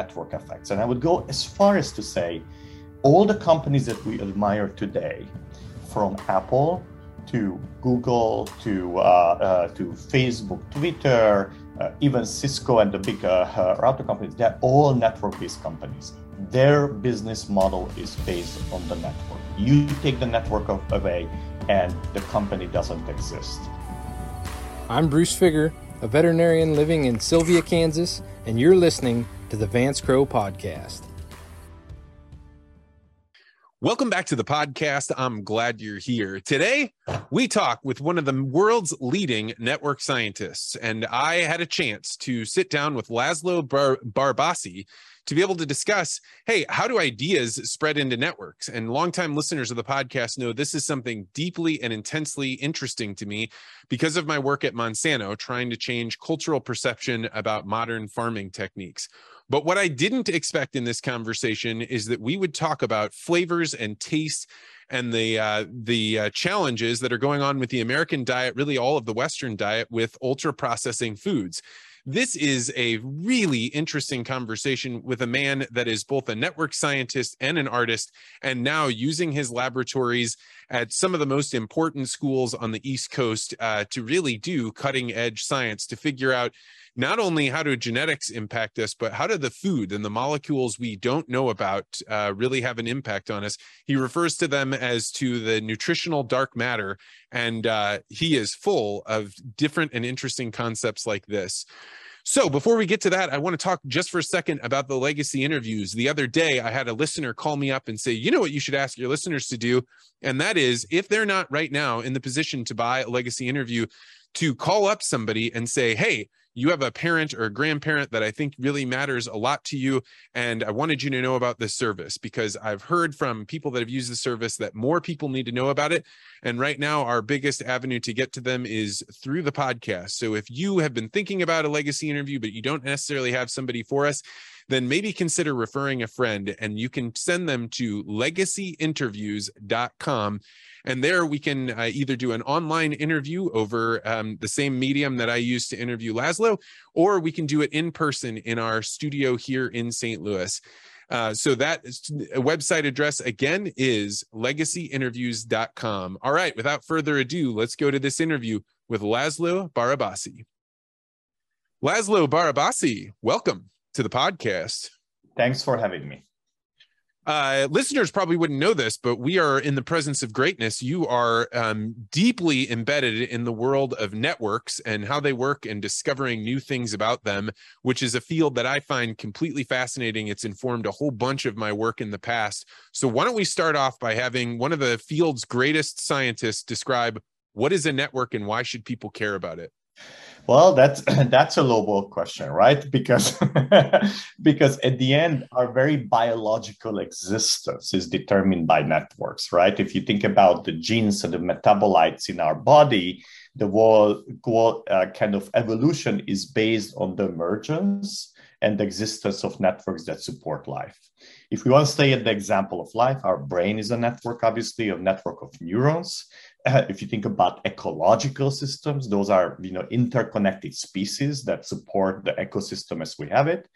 network effects. And I would go as far as to say all the companies that we admire today, from Apple to Google to, uh, uh, to Facebook, Twitter, uh, even Cisco and the big uh, uh, router companies, they're all network based companies. Their business model is based on the network. You take the network away, and the company doesn't exist. I'm Bruce Figger, a veterinarian living in Sylvia, Kansas, and you're listening to the Vance Crowe Podcast. Welcome back to the podcast. I'm glad you're here. Today, we talk with one of the world's leading network scientists, and I had a chance to sit down with Laszlo Bar- Barabasi to be able to discuss hey, how do ideas spread into networks? And longtime listeners of the podcast know this is something deeply and intensely interesting to me because of my work at Monsanto, trying to change cultural perception about modern farming techniques. But what I didn't expect in this conversation is that we would talk about flavors and taste and the uh, the uh, challenges that are going on with the American diet, really all of the Western diet, with ultra processing foods. This is a really interesting conversation with a man that is both a network scientist and an artist, and now using his laboratories at some of the most important schools on the East Coast uh, to really do cutting edge science to figure out not only how do genetics impact us, but how do the food and the molecules we don't know about uh, really have an impact on us? He refers to them as to the nutritional dark matter, and uh, he is full of different and interesting concepts like this. So before we get to that, I want to talk just for a second about the legacy interviews. The other day, I had a listener call me up and say, you know what you should ask your listeners to do? And that is if they're not right now in the position to buy a legacy interview, to call up somebody and say, hey, you have a parent or a grandparent that I think really matters a lot to you. And I wanted you to know about this service because I've heard from people that have used the service that more people need to know about it. And right now, our biggest avenue to get to them is through the podcast. So if you have been thinking about a legacy interview, but you don't necessarily have somebody for us, then maybe consider referring a friend and you can send them to legacyinterviews.com and there we can uh, either do an online interview over um, the same medium that I used to interview Laszlo, or we can do it in person in our studio here in St. Louis. Uh, so that website address again is legacyinterviews.com. All right, without further ado, let's go to this interview with Laszlo Barabasi. Laszlo Barabasi, welcome to the podcast. Thanks for having me uh, listeners probably wouldn't know this, but we are in the presence of greatness. You are um, deeply embedded in the world of networks and how they work and discovering new things about them, which is a field that I find completely fascinating. It's informed a whole bunch of my work in the past. So, why don't we start off by having one of the field's greatest scientists describe what is a network and why should people care about it? Well, that's that's a low question, right? Because because at the end, our very biological existence is determined by networks, right? If you think about the genes and the metabolites in our body, the whole uh, kind of evolution is based on the emergence and the existence of networks that support life. If we want to stay at the example of life, our brain is a network, obviously, a network of neurons. If you think about ecological systems, those are you know interconnected species that support the ecosystem as we have it.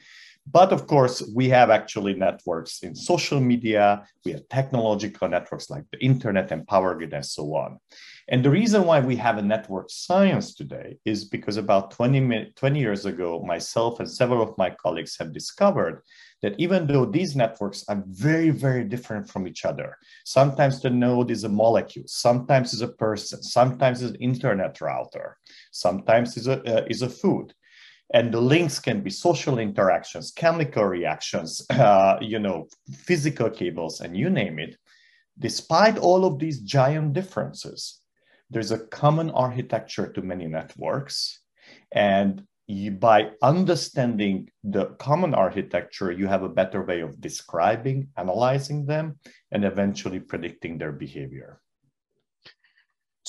But of course, we have actually networks in social media, we have technological networks like the internet and power grid and so on. And the reason why we have a network science today is because about 20, 20 years ago, myself and several of my colleagues have discovered that even though these networks are very, very different from each other, sometimes the node is a molecule, sometimes is a person, sometimes is an internet router, sometimes is a, uh, is a food. And the links can be social interactions, chemical reactions, uh, you know, physical cables, and you name it. Despite all of these giant differences, there's a common architecture to many networks. And you, by understanding the common architecture, you have a better way of describing, analyzing them, and eventually predicting their behavior.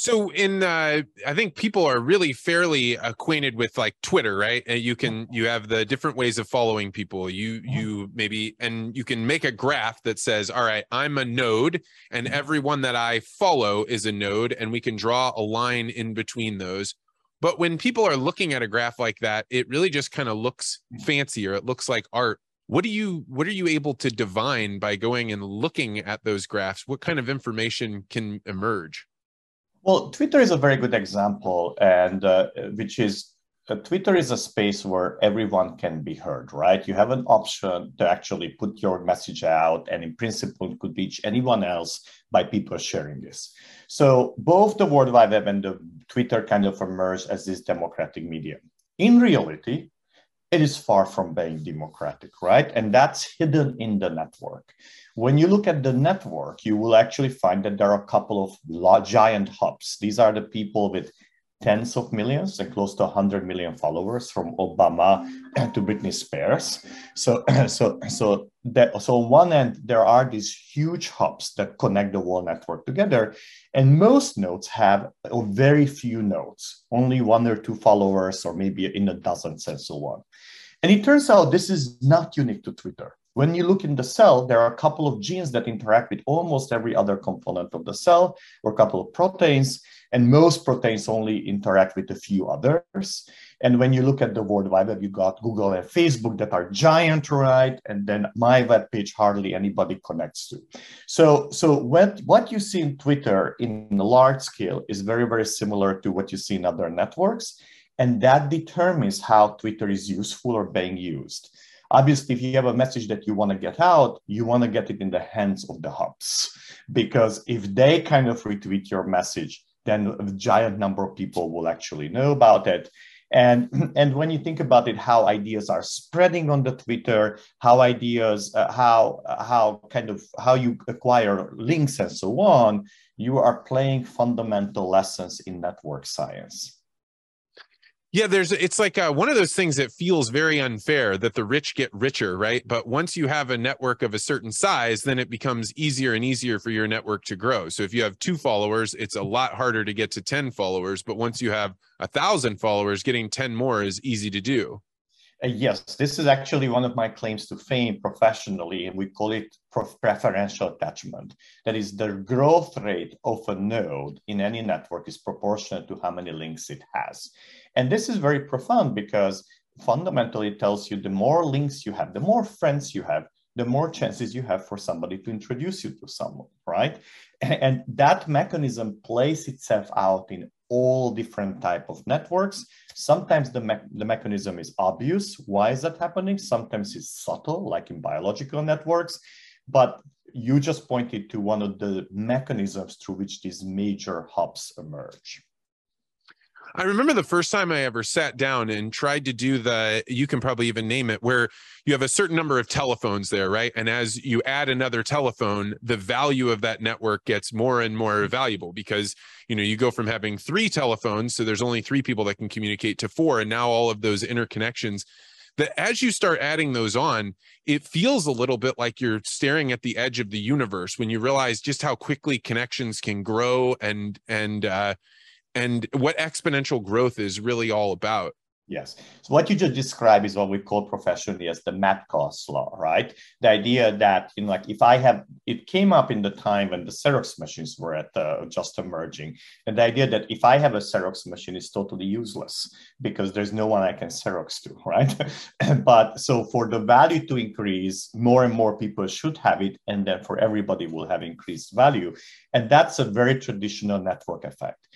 So in uh I think people are really fairly acquainted with like Twitter, right? And you can you have the different ways of following people. You mm-hmm. you maybe and you can make a graph that says, "All right, I'm a node and mm-hmm. everyone that I follow is a node and we can draw a line in between those." But when people are looking at a graph like that, it really just kind of looks fancier. It looks like art. what do you what are you able to divine by going and looking at those graphs what kind of information can emerge well twitter is a very good example and uh, which is uh, twitter is a space where everyone can be heard right you have an option to actually put your message out and in principle could reach anyone else by people sharing this so both the world wide web and the twitter kind of emerged as this democratic medium in reality it is far from being democratic, right? And that's hidden in the network. When you look at the network, you will actually find that there are a couple of giant hubs. These are the people with tens of millions and close to 100 million followers from Obama to Britney Spears. So, so, so that so on one end there are these huge hubs that connect the whole network together, and most nodes have very few nodes, only one or two followers, or maybe in a dozen and so on. And it turns out this is not unique to Twitter. When you look in the cell, there are a couple of genes that interact with almost every other component of the cell, or a couple of proteins, and most proteins only interact with a few others. And when you look at the World Wide Web, you got Google and Facebook that are giant, right? And then my web page hardly anybody connects to. So, so what, what you see in Twitter in large scale is very, very similar to what you see in other networks. And that determines how Twitter is useful or being used. Obviously, if you have a message that you want to get out, you want to get it in the hands of the hubs. Because if they kind of retweet your message, then a giant number of people will actually know about it. And, and when you think about it, how ideas are spreading on the Twitter, how ideas, uh, how, how kind of, how you acquire links and so on, you are playing fundamental lessons in network science. Yeah, there's it's like uh, one of those things that feels very unfair that the rich get richer, right? But once you have a network of a certain size, then it becomes easier and easier for your network to grow. So if you have two followers, it's a lot harder to get to 10 followers, but once you have a thousand followers, getting 10 more is easy to do. Uh, yes, this is actually one of my claims to fame professionally, and we call it preferential attachment. That is, the growth rate of a node in any network is proportional to how many links it has. And this is very profound because fundamentally it tells you the more links you have, the more friends you have, the more chances you have for somebody to introduce you to someone, right? And that mechanism plays itself out in all different type of networks. Sometimes the, me- the mechanism is obvious. Why is that happening? Sometimes it's subtle, like in biological networks. But you just pointed to one of the mechanisms through which these major hubs emerge. I remember the first time I ever sat down and tried to do the, you can probably even name it, where you have a certain number of telephones there, right? And as you add another telephone, the value of that network gets more and more valuable because, you know, you go from having three telephones, so there's only three people that can communicate to four. And now all of those interconnections that as you start adding those on, it feels a little bit like you're staring at the edge of the universe when you realize just how quickly connections can grow and and uh, and what exponential growth is really all about. Yes. So what you just described is what we call professionally as the Metcalfe's law, right? The idea that, you know, like if I have, it came up in the time when the Xerox machines were at uh, just emerging. And the idea that if I have a Xerox machine is totally useless because there's no one I can Xerox to, right? but so for the value to increase, more and more people should have it. And then for everybody will have increased value. And that's a very traditional network effect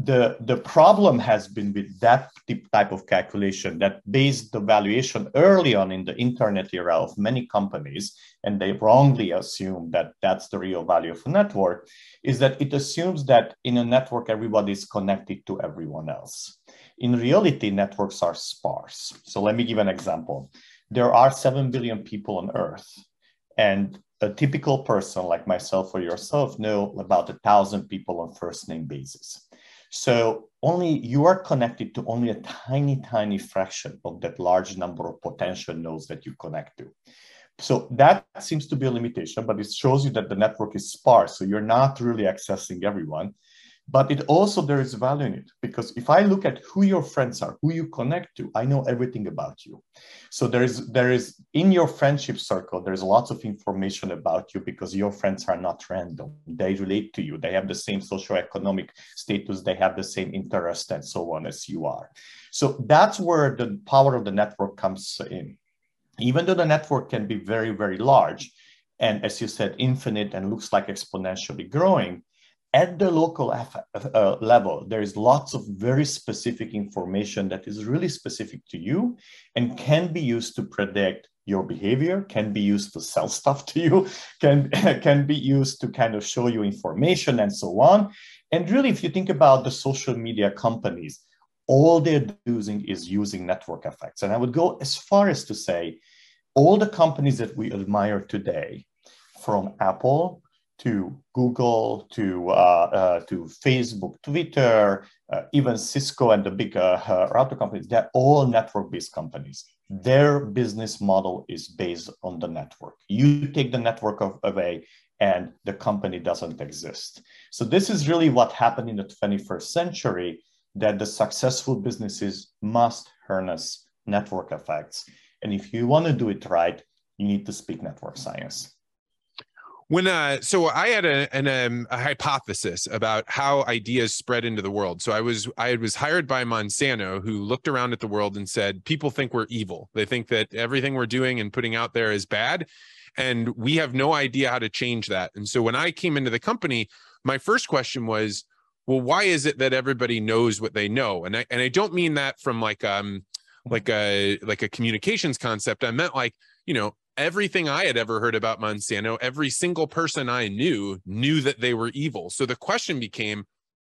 the, the problem has been with that type of calculation that based the valuation early on in the internet era of many companies, and they wrongly assume that that's the real value of a network, is that it assumes that in a network, everybody is connected to everyone else. In reality, networks are sparse. So let me give an example. There are 7 billion people on Earth, and a typical person like myself or yourself know about a thousand people on first name basis so only you are connected to only a tiny, tiny fraction of that large number of potential nodes that you connect to. So that seems to be a limitation, but it shows you that the network is sparse. So you're not really accessing everyone but it also there is value in it because if i look at who your friends are who you connect to i know everything about you. So there is there is in your friendship circle there's lots of information about you because your friends are not random. They relate to you. They have the same socioeconomic status. They have the same interest and so on as you are. So that's where the power of the network comes in. Even though the network can be very, very large, and as you said, infinite and looks like exponentially growing, at the local uh, level, there is lots of very specific information that is really specific to you and can be used to predict your behavior, can be used to sell stuff to you, can, can be used to kind of show you information and so on. And really, if you think about the social media companies, all they're doing is using network effects. And I would go as far as to say, all the companies that we admire today, from Apple to Google to uh, uh, to Facebook, Twitter, uh, even Cisco and the big uh, router companies, they're all network-based companies. Their business model is based on the network. You take the network of, away, and the company doesn't exist. So this is really what happened in the 21st century. That the successful businesses must harness network effects, and if you want to do it right, you need to speak network science when uh so i had a an um, a hypothesis about how ideas spread into the world. So i was i was hired by monsanto who looked around at the world and said people think we're evil. They think that everything we're doing and putting out there is bad and we have no idea how to change that. And so when i came into the company my first question was well why is it that everybody knows what they know? And i and i don't mean that from like um like a like a communications concept. I meant like you know everything I had ever heard about Monsanto, every single person I knew knew that they were evil. So the question became,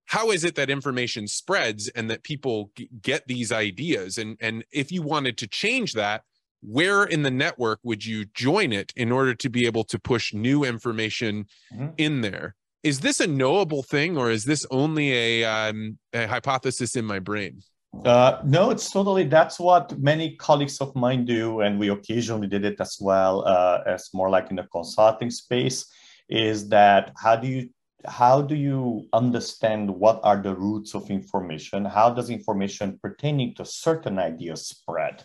how is it that information spreads and that people g- get these ideas? And and if you wanted to change that, where in the network would you join it in order to be able to push new information mm-hmm. in there? Is this a knowable thing, or is this only a, um, a hypothesis in my brain? Uh, no, it's totally that's what many colleagues of mine do, and we occasionally did it as well uh, as more like in the consulting space. Is that how do you how do you understand what are the roots of information? How does information pertaining to certain ideas spread?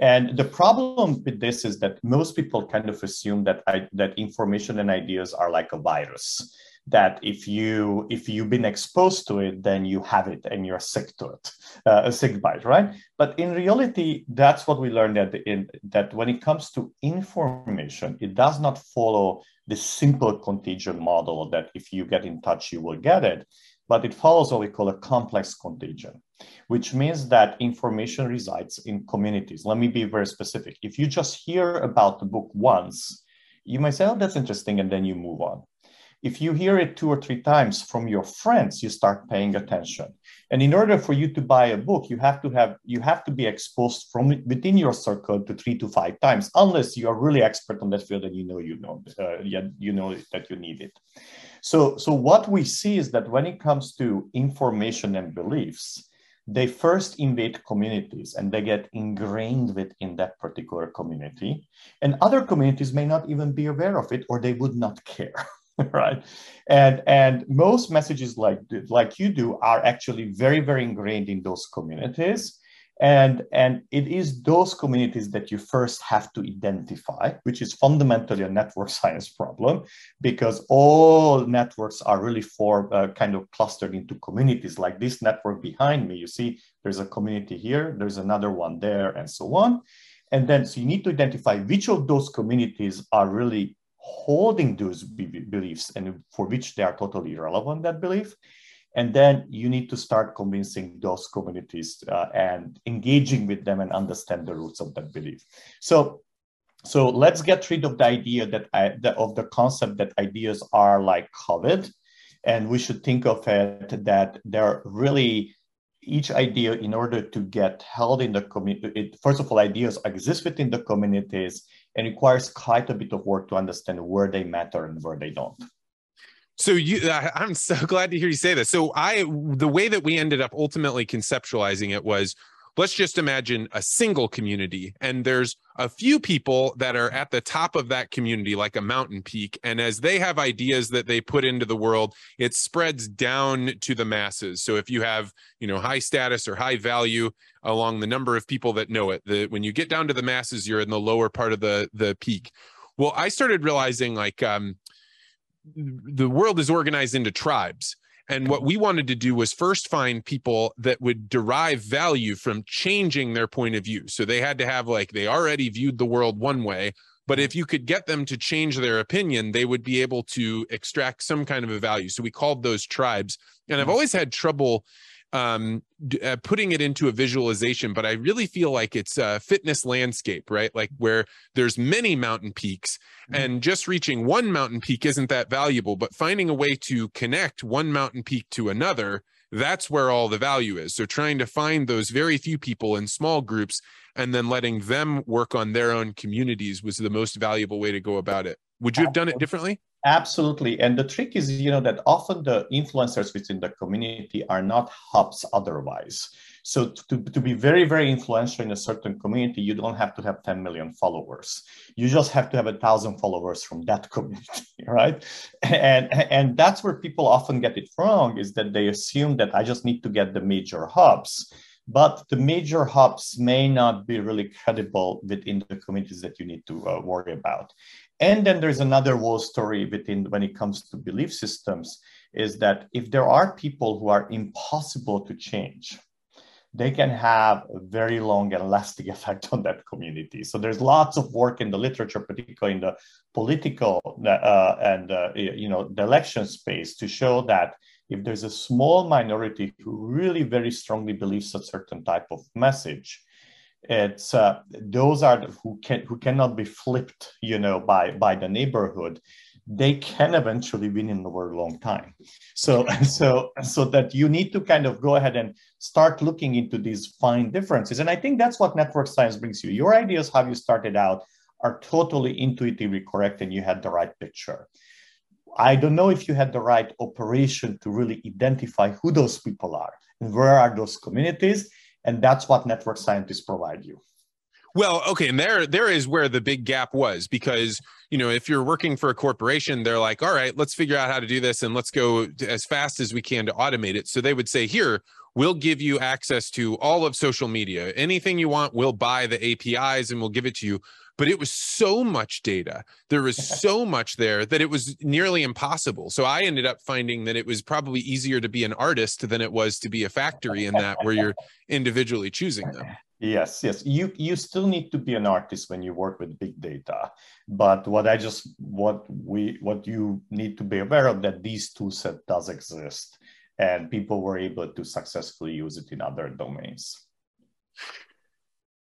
And the problem with this is that most people kind of assume that I, that information and ideas are like a virus that if you if you've been exposed to it then you have it and you're sick to it uh, a sick bite right? But in reality that's what we learned at the end that when it comes to information it does not follow the simple contagion model that if you get in touch you will get it but it follows what we call a complex contagion which means that information resides in communities. Let me be very specific. If you just hear about the book once you might say oh that's interesting and then you move on if you hear it two or three times from your friends, you start paying attention. And in order for you to buy a book, you have to have you have to be exposed from within your circle to three to five times, unless you are really expert on that field and you know you know uh, you know that you need it. So so what we see is that when it comes to information and beliefs, they first invade communities and they get ingrained within that particular community. And other communities may not even be aware of it or they would not care. right? And and most messages like like you do are actually very very ingrained in those communities. And and it is those communities that you first have to identify which is fundamentally a network science problem because all networks are really for uh, kind of clustered into communities. Like this network behind me you see there's a community here there's another one there and so on. And then so you need to identify which of those communities are really holding those beliefs and for which they are totally irrelevant, that belief. And then you need to start convincing those communities uh, and engaging with them and understand the roots of that belief. So, so let's get rid of the idea that I, the, of the concept that ideas are like COVID, and we should think of it that they're really each idea in order to get held in the community. First of all, ideas exist within the communities and requires quite a bit of work to understand where they matter and where they don't. So you, I'm so glad to hear you say this. So I, the way that we ended up ultimately conceptualizing it was let's just imagine a single community and there's a few people that are at the top of that community like a mountain peak and as they have ideas that they put into the world it spreads down to the masses. So if you have you know high status or high value along the number of people that know it the when you get down to the masses you're in the lower part of the the peak. Well i started realizing like um the world is organized into tribes And what we wanted to do was first find people that would derive value from changing their point of view. So they had to have like they already viewed the world one way, but if you could get them to change their opinion, they would be able to extract some kind of a value. So we called those tribes. And I've mm-hmm. always had trouble um, uh, putting it into a visualization, but I really feel like it's a fitness landscape, right? Like where there's many mountain peaks mm-hmm. and just reaching one mountain peak isn't that valuable, but finding a way to connect one mountain peak to another, that's where all the value is. So trying to find those very few people in small groups and then letting them work on their own communities was the most valuable way to go about it. Would you have done it differently? Absolutely. And the trick is, you know, that often the influencers within the community are not hubs otherwise. So to, to be very, very influential in a certain community, you don't have to have 10 million followers. You just have to have a thousand followers from that community, right? And, and that's where people often get it wrong is that they assume that I just need to get the major hubs but the major hubs may not be really credible within the communities that you need to uh, worry about. And then there's another whole story within when it comes to belief systems is that if there are people who are impossible to change, they can have a very long and lasting effect on that community. So there's lots of work in the literature, particularly in the political uh, and uh, you know the election space, to show that if there's a small minority who really very strongly believes a certain type of message, it's uh, those are the, who can who cannot be flipped, you know, by by the neighborhood. They can eventually win in a very long time. So so so that you need to kind of go ahead and start looking into these fine differences. And I think that's what network science brings you. Your ideas, how you started out, are totally intuitively correct, and you had the right picture. I don't know if you had the right operation to really identify who those people are and where are those communities. And that's what network scientists provide you. Well, okay, and there there is where the big gap was because you know if you're working for a corporation, they're like, all right, let's figure out how to do this and let's go as fast as we can to automate it. So they would say, here, we'll give you access to all of social media, anything you want, we'll buy the APIs and we'll give it to you but it was so much data. There was so much there that it was nearly impossible. So I ended up finding that it was probably easier to be an artist than it was to be a factory in that where you're individually choosing them. Yes, yes. You you still need to be an artist when you work with big data. But what I just what we what you need to be aware of that these tool set does exist and people were able to successfully use it in other domains.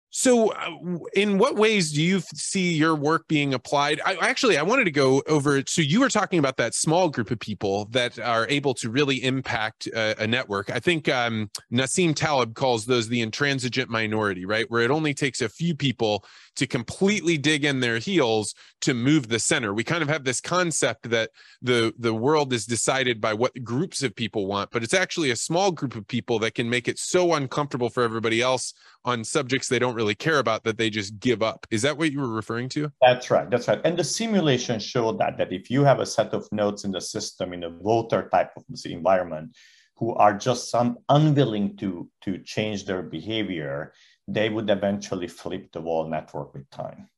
So, uh, in what ways do you see your work being applied? I, actually, I wanted to go over. So, you were talking about that small group of people that are able to really impact a, a network. I think um, Nassim Taleb calls those the intransigent minority, right? Where it only takes a few people to completely dig in their heels to move the center. We kind of have this concept that the the world is decided by what groups of people want, but it's actually a small group of people that can make it so uncomfortable for everybody else on subjects they don't really care about that they just give up. Is that what you were referring to? That's right. That's right. And the simulation showed that that if you have a set of nodes in the system in a voter type of environment who are just some unwilling to to change their behavior, they would eventually flip the wall network with time.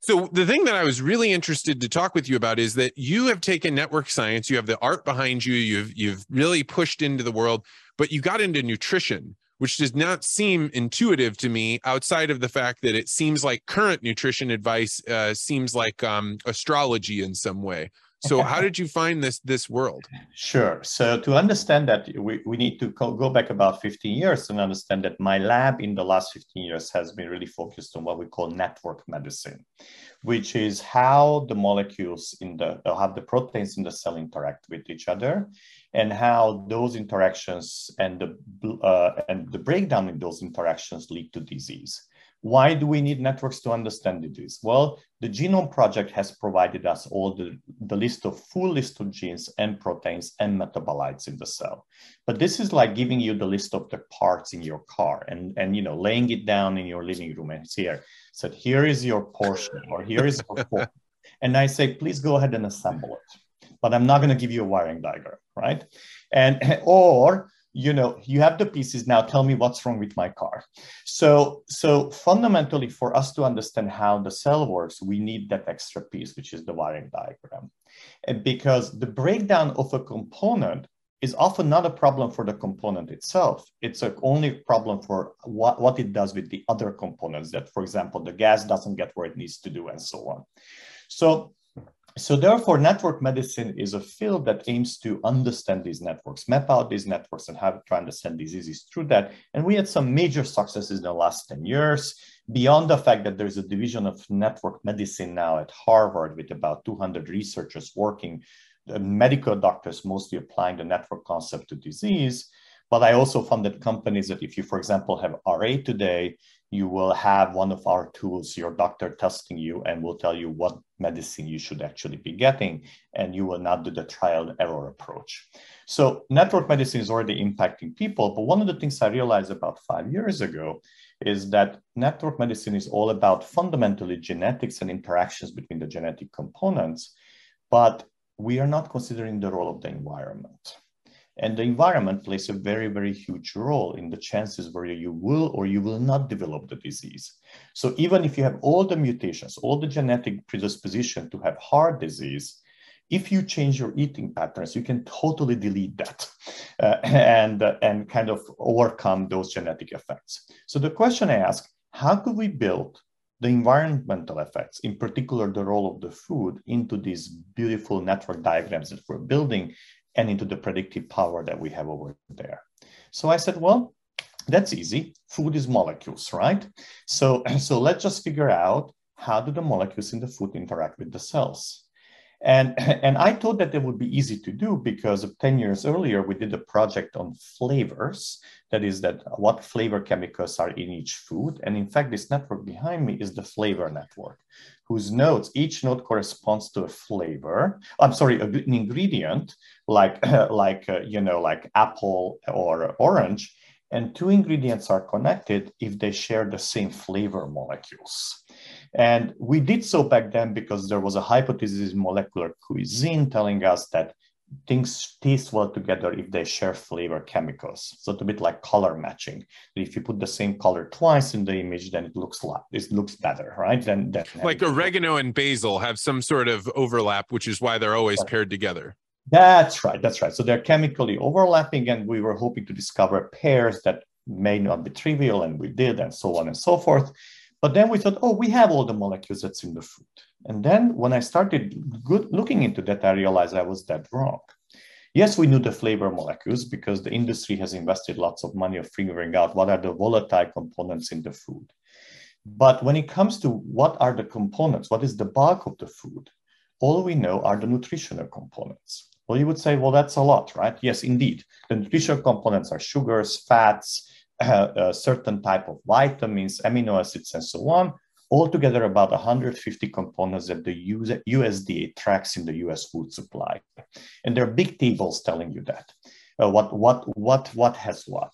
So the thing that I was really interested to talk with you about is that you have taken network science, you have the art behind you, you've you've really pushed into the world, but you got into nutrition, which does not seem intuitive to me outside of the fact that it seems like current nutrition advice uh, seems like um, astrology in some way. So how did you find this this world? Sure. So to understand that, we, we need to go back about 15 years and understand that my lab in the last 15 years has been really focused on what we call network medicine, which is how the molecules in the, how the proteins in the cell interact with each other and how those interactions and the, uh, and the breakdown in those interactions lead to disease. Why do we need networks to understand this? Well, the Genome Project has provided us all the, the list of full list of genes and proteins and metabolites in the cell. But this is like giving you the list of the parts in your car and, and you know, laying it down in your living room and here. Said, so here is your portion or here is your portion. And I say, please go ahead and assemble it. But I'm not going to give you a wiring diagram, right? And or you know you have the pieces now tell me what's wrong with my car so so fundamentally for us to understand how the cell works we need that extra piece which is the wiring diagram and because the breakdown of a component is often not a problem for the component itself. It's a only problem for what, what it does with the other components that, for example, the gas doesn't get where it needs to do and so on. So, so therefore, network medicine is a field that aims to understand these networks, map out these networks and have try to understand diseases through that. And we had some major successes in the last 10 years, beyond the fact that there's a division of network medicine now at Harvard with about 200 researchers working medical doctors mostly applying the network concept to disease. But I also funded companies that if you, for example, have RA today, you will have one of our tools, your doctor testing you and will tell you what medicine you should actually be getting, and you will not do the trial error approach. So network medicine is already impacting people. But one of the things I realized about five years ago is that network medicine is all about fundamentally genetics and interactions between the genetic components. But we are not considering the role of the environment. And the environment plays a very, very huge role in the chances where you will or you will not develop the disease. So even if you have all the mutations, all the genetic predisposition to have heart disease, if you change your eating patterns, you can totally delete that uh, and, uh, and kind of overcome those genetic effects. So the question I ask, how could we build the environmental effects, in particular the role of the food, into these beautiful network diagrams that we're building and into the predictive power that we have over there. So I said, well, that's easy. Food is molecules, right? So, so let's just figure out how do the molecules in the food interact with the cells. And, and I thought that it would be easy to do because 10 years earlier, we did a project on flavors. That is that what flavor chemicals are in each food. And in fact, this network behind me is the flavor network, whose nodes, each node corresponds to a flavor. I'm sorry, an ingredient like, like uh, you know, like apple or orange. And two ingredients are connected if they share the same flavor molecules. And we did so back then because there was a hypothesis in molecular cuisine telling us that things taste well together if they share flavor chemicals. So it's a bit like color matching. If you put the same color twice in the image, then it looks like it looks better, right? Then, then like oregano and basil have some sort of overlap, which is why they're always right. paired together. That's right. That's right. So they're chemically overlapping, and we were hoping to discover pairs that may not be trivial, and we did, and so on and so forth. But then we thought, oh, we have all the molecules that's in the food. And then when I started good looking into that, I realized I was that wrong. Yes, we knew the flavor molecules because the industry has invested lots of money of figuring out what are the volatile components in the food. But when it comes to what are the components, what is the bulk of the food, all we know are the nutritional components. Well, you would say, well, that's a lot, right? Yes, indeed. The nutritional components are sugars, fats, a certain type of vitamins, amino acids, and so on. Altogether, about 150 components that the USDA tracks in the US food supply. And there are big tables telling you that. Uh, what, what, what, what has what.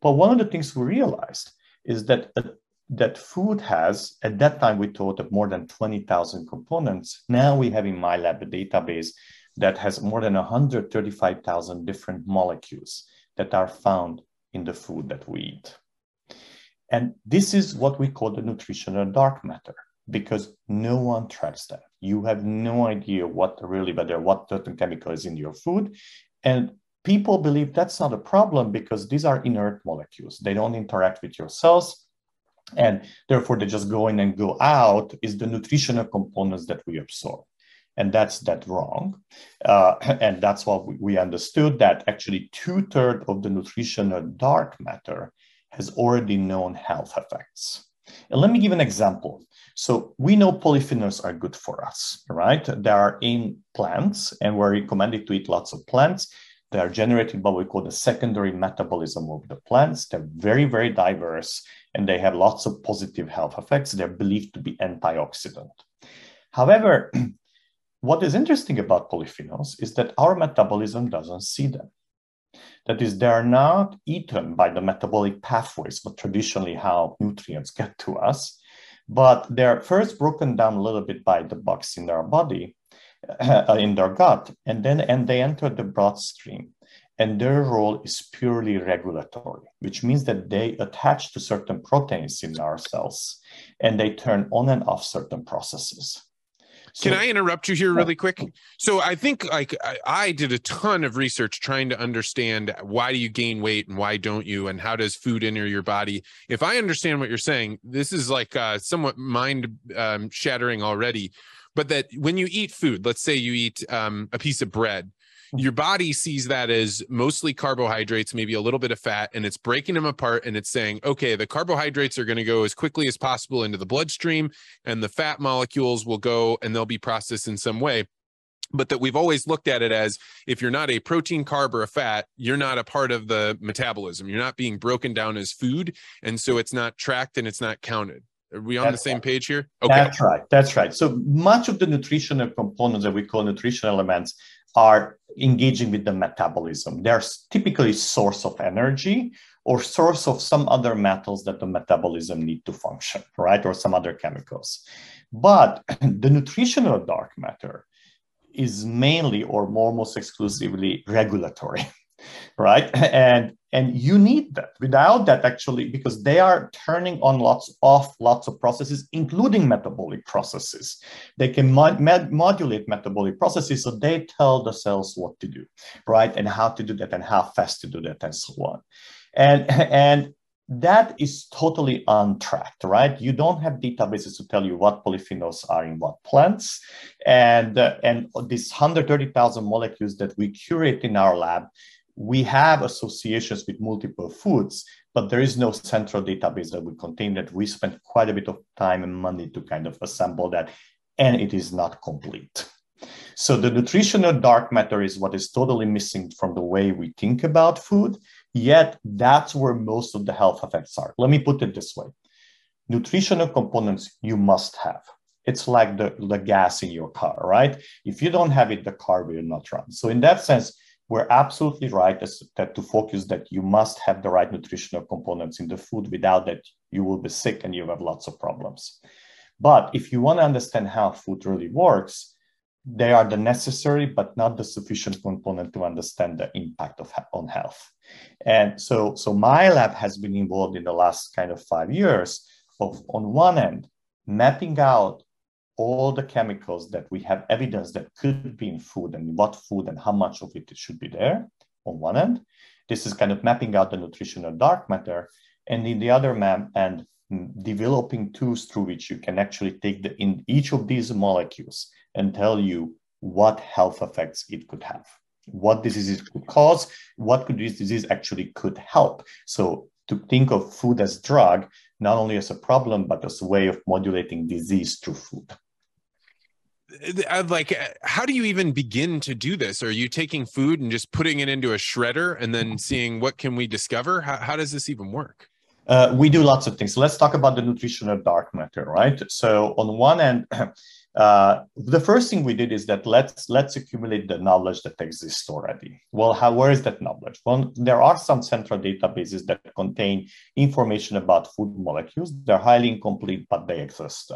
But one of the things we realized is that, uh, that food has, at that time, we thought of more than 20,000 components. Now we have in my lab a database that has more than 135,000 different molecules that are found in the food that we eat. And this is what we call the nutritional dark matter because no one tracks that. You have no idea what really, whether what certain chemical is in your food. And people believe that's not a problem because these are inert molecules. They don't interact with your cells. And therefore, they just go in and go out is the nutritional components that we absorb and that's that wrong. Uh, and that's what we, understood that actually two-thirds of the nutritional dark matter has already known health effects. And let me give an example. So we know polyphenols are good for us right? They are in plants and we're recommended to eat lots of plants. They are generated by what we call the secondary metabolism of the plants. They're very very diverse and they have lots of positive health effects. They're believed to be antioxidant. However what is interesting about polyphenols is that our metabolism doesn't see them. That is, they are not eaten by the metabolic pathways, but traditionally how nutrients get to us, but they're first broken down a little bit by the bugs in our body, uh, in their gut, and then and they enter the bloodstream. And their role is purely regulatory, which means that they attach to certain proteins in our cells and they turn on and off certain processes. So, Can I interrupt you here really quick? So I think like I, I, did a ton of research trying to understand why do you gain weight and why don't you, and how does food enter your body. If I understand what you're saying, this is like uh, somewhat mind um, shattering already. But that when you eat food, let's say you eat um, a piece of bread, your body sees that as mostly carbohydrates, maybe a little bit of fat, and it's breaking them apart and it's saying, okay, the carbohydrates are going to go as quickly as possible into the bloodstream, and the fat molecules will go and they'll be processed in some way. But that we've always looked at it as if you're not a protein, carb, or a fat, you're not a part of the metabolism. You're not being broken down as food. And so it's not tracked and it's not counted. Are we on That's the same right. page here? Okay. That's right. That's right. So much of the nutritional components that we call nutritional elements are engaging with the metabolism. They're typically source of energy or source of some other metals that the metabolism need to function, right? Or some other chemicals. But the nutritional dark matter is mainly or almost exclusively regulatory. right and and you need that. Without that actually because they are turning on lots of lots of processes including metabolic processes. They can mod- modulate metabolic processes so they tell the cells what to do right and how to do that and how fast to do that and so on. And and that is totally untracked, right? You don't have databases to tell you what polyphenols are in what plants, and uh, and these 130,000 molecules that we curate in our lab we have associations with multiple foods, but there is no central database that would contain that. We spent quite a bit of time and money to kind of assemble that, and it is not complete. So the nutritional dark matter is what is totally missing from the way we think about food, yet that's where most of the health effects are. Let me put it this way. Nutritional components you must have. It's like the, the gas in your car, right? If you don't have it, the car will not run. So in that sense, we're absolutely right that to focus that you must have the right nutritional components in the food. Without that, you will be sick and you have lots of problems. But if you want to understand how food really works, they are the necessary but not the sufficient component to understand the impact of on health. And so, so my lab has been involved in the last kind of five years of, on one end, mapping out all the chemicals that we have evidence that could be in food and what food and how much of it should be there on one end. This is kind of mapping out the nutritional dark matter. And in the other map, and developing tools through which you can actually take the in each of these molecules and tell you what health effects it could have, what diseases could cause, what could this disease actually could help. So to think of food as drug, not only as a problem, but as a way of modulating disease through food. Uh, like uh, how do you even begin to do this? Are you taking food and just putting it into a shredder and then seeing what can we discover? How, how does this even work? Uh, we do lots of things. So let's talk about the nutritional dark matter right? So on one end uh, the first thing we did is that let's let's accumulate the knowledge that exists already. Well how where is that knowledge? Well there are some central databases that contain information about food molecules. They're highly incomplete but they exist.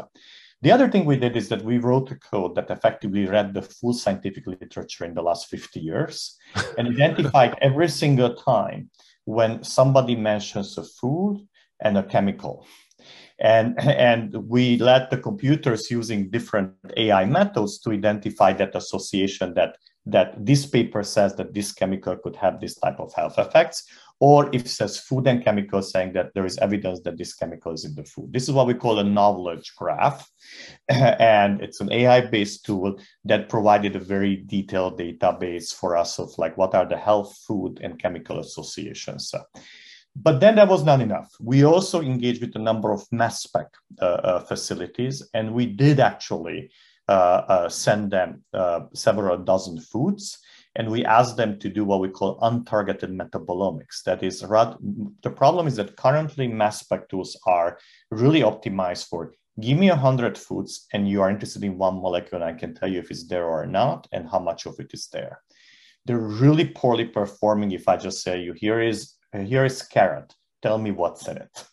The other thing we did is that we wrote a code that effectively read the full scientific literature in the last 50 years and identified every single time when somebody mentions a food and a chemical. And, and we let the computers using different AI methods to identify that association that, that this paper says that this chemical could have this type of health effects, or if it says food and chemicals saying that there is evidence that this chemical is in the food. This is what we call a knowledge graph. and it's an AI-based tool that provided a very detailed database for us of like what are the health, food, and chemical associations. But then that was not enough. We also engaged with a number of mass spec uh, uh, facilities, and we did actually uh, send them several dozen foods and we ask them to do what we call untargeted metabolomics. That is, the problem is that currently mass spec tools are really optimized for give me 100 foods and you are interested in one molecule and I can tell you if it's there or not and how much of it is there. They're really poorly performing if I just say you here is here is carrot, tell me what's in it.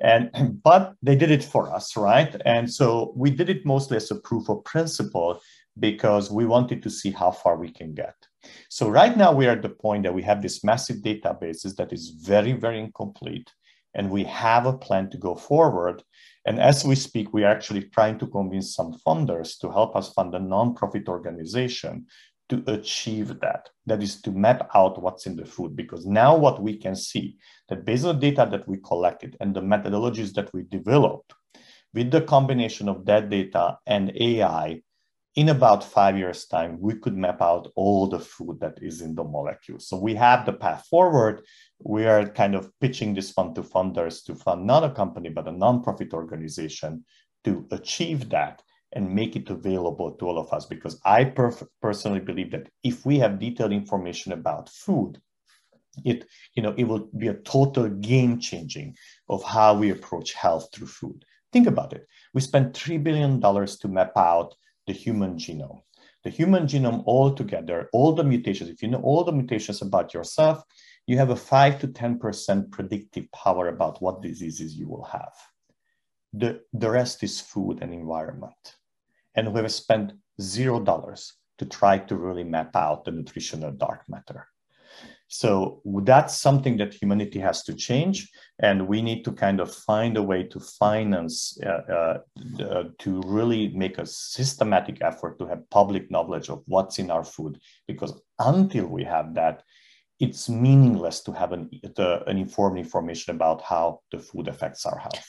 And but they did it for us, right? And so we did it mostly as a proof of principle because we wanted to see how far we can get. So right now we are at the point that we have this massive databases that is very, very incomplete. and we have a plan to go forward. And as we speak, we are actually trying to convince some funders to help us fund a nonprofit organization to achieve that. That is to map out what's in the food. Because now what we can see that based on data that we collected and the methodologies that we developed, with the combination of that data and AI, in about five years' time, we could map out all the food that is in the molecule. So we have the path forward. We are kind of pitching this fund to funders to fund not a company, but a nonprofit organization to achieve that and make it available to all of us. Because I per- personally believe that if we have detailed information about food, it you know it will be a total game changing of how we approach health through food. Think about it. We spent three billion dollars to map out the human genome. The human genome altogether, all the mutations, if you know all the mutations about yourself, you have a 5 to 10% predictive power about what diseases you will have. The, the rest is food and environment. And we have spent zero dollars to try to really map out the nutritional dark matter. So that's something that humanity has to change, and we need to kind of find a way to finance uh, uh, uh, to really make a systematic effort to have public knowledge of what's in our food. Because until we have that, it's meaningless to have an, the, an informed information about how the food affects our health.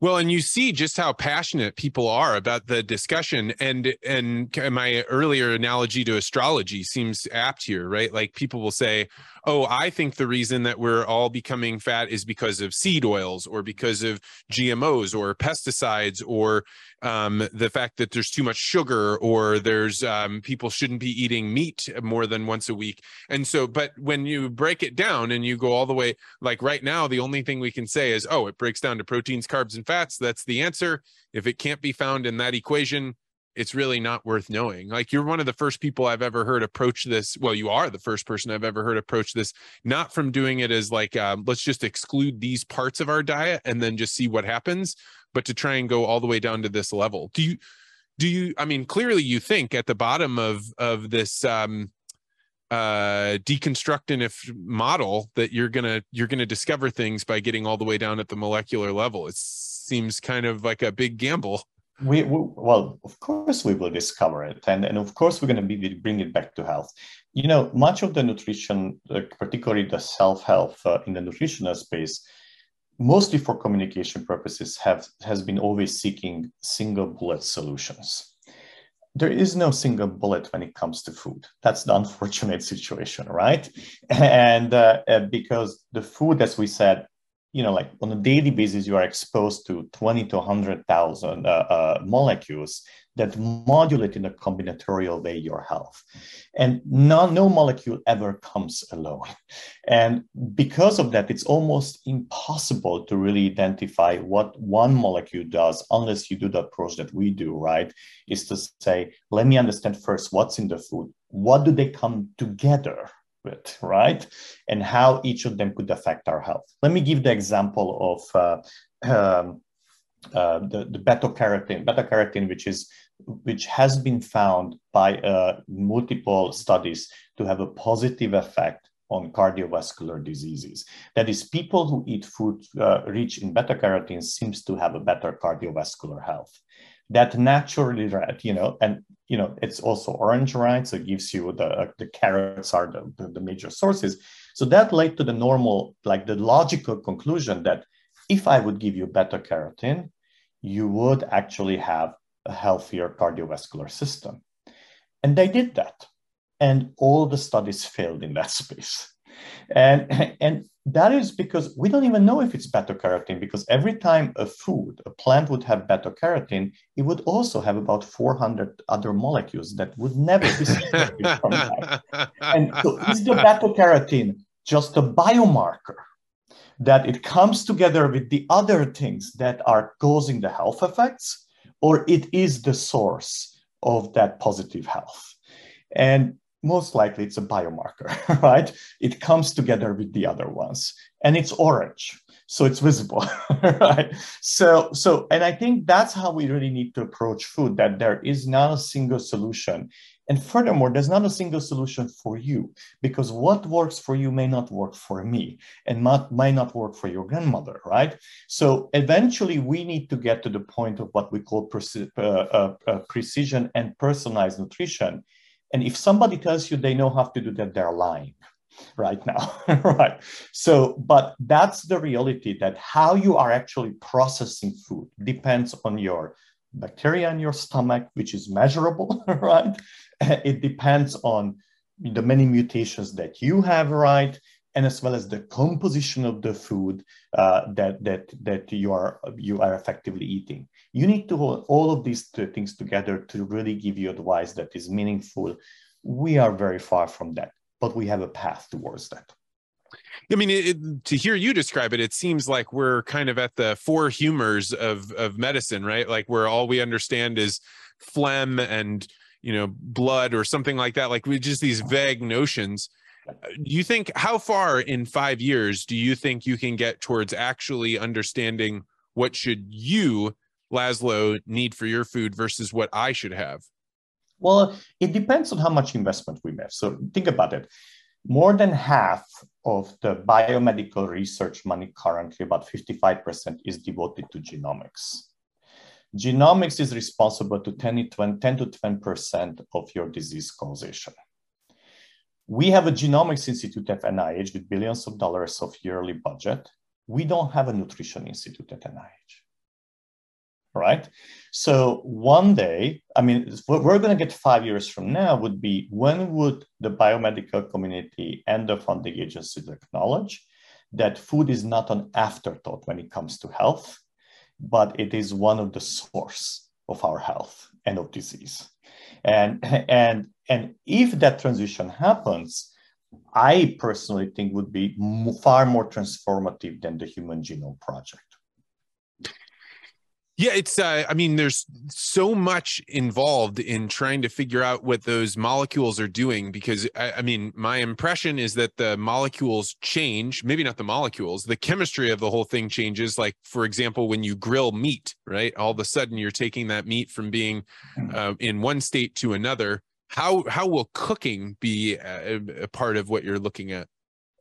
Well, and you see just how passionate people are about the discussion, and and my earlier analogy to astrology seems apt here, right? Like people will say, "Oh, I think the reason that we're all becoming fat is because of seed oils, or because of GMOs, or pesticides, or um, the fact that there's too much sugar or there's um, people shouldn't be eating meat more than once a week. And so, but when you break it down and you go all the way, like right now, the only thing we can say is, oh, it breaks down to proteins, carbs, and fats. That's the answer. If it can't be found in that equation, it's really not worth knowing. Like you're one of the first people I've ever heard approach this. Well, you are the first person I've ever heard approach this, not from doing it as like, um, let's just exclude these parts of our diet and then just see what happens, but to try and go all the way down to this level. Do you, do you, I mean, clearly you think at the bottom of, of this, um, uh deconstructing if model that you're gonna you're gonna discover things by getting all the way down at the molecular level. It seems kind of like a big gamble. We, we, well of course we will discover it and, and of course we're going to be bring it back to health. You know much of the nutrition uh, particularly the self-health uh, in the nutritional space mostly for communication purposes have has been always seeking single bullet solutions. There is no single bullet when it comes to food. That's the unfortunate situation right? And uh, uh because the food as we said you know, like on a daily basis, you are exposed to 20 to 100,000 uh, uh, molecules that modulate in a combinatorial way your health. And no, no molecule ever comes alone. And because of that, it's almost impossible to really identify what one molecule does unless you do the approach that we do, right? Is to say, let me understand first what's in the food. What do they come together with, right? And how each of them could affect our health. Let me give the example of uh, um, uh, the, the beta carotene, beta carotene, which is which has been found by uh, multiple studies to have a positive effect on cardiovascular diseases. That is, people who eat food uh, rich in beta carotene seems to have a better cardiovascular health that naturally, you know, and you know, it's also orange, right? So it gives you the uh, the carrots are the, the, the major sources. So that led to the normal, like the logical conclusion that if I would give you beta carotene, you would actually have a healthier cardiovascular system. And they did that. And all the studies failed in that space. And, and that is because we don't even know if it's beta carotene because every time a food, a plant would have beta carotene, it would also have about 400 other molecules that would never be separated from that. And so is the beta carotene just a biomarker that it comes together with the other things that are causing the health effects, or it is the source of that positive health? And most likely it's a biomarker, right? It comes together with the other ones and it's orange. So it's visible, right? So, so, and I think that's how we really need to approach food, that there is not a single solution. And furthermore, there's not a single solution for you because what works for you may not work for me and might, not work for your grandmother, right? So eventually, we need to get to the point of what we call uh, uh, uh, precision and personalized nutrition. And if somebody tells you they know how to do that, they're lying right now right? So but that's the reality that how you are actually processing food depends on your bacteria in your stomach which is measurable right? It depends on the many mutations that you have right? And as well as the composition of the food uh, that that that you are you are effectively eating you need to hold all of these two things together to really give you advice that is meaningful we are very far from that but we have a path towards that. I mean, it, to hear you describe it, it seems like we're kind of at the four humors of of medicine, right? Like where all we understand is phlegm and you know blood or something like that. Like we just these vague notions. Do you think how far in five years do you think you can get towards actually understanding what should you, Laszlo, need for your food versus what I should have? Well, it depends on how much investment we make. So think about it. More than half of the biomedical research money currently, about 55%, is devoted to genomics. Genomics is responsible to 10 to 20% of your disease causation. We have a genomics institute at NIH with billions of dollars of yearly budget. We don't have a nutrition institute at NIH right? So one day, I mean, what we're going to get five years from now would be when would the biomedical community and the funding agencies acknowledge that food is not an afterthought when it comes to health, but it is one of the source of our health and of disease. And, and, and if that transition happens, I personally think would be far more transformative than the Human Genome Project. Yeah, it's uh, I mean there's so much involved in trying to figure out what those molecules are doing because I, I, mean my impression is that the molecules change, maybe not the molecules, the chemistry of the whole thing changes like for example when you grill meat, right? All of a sudden you're taking that meat from being mm. uh, in one state to another. How how will cooking be a, a part of what you're looking at?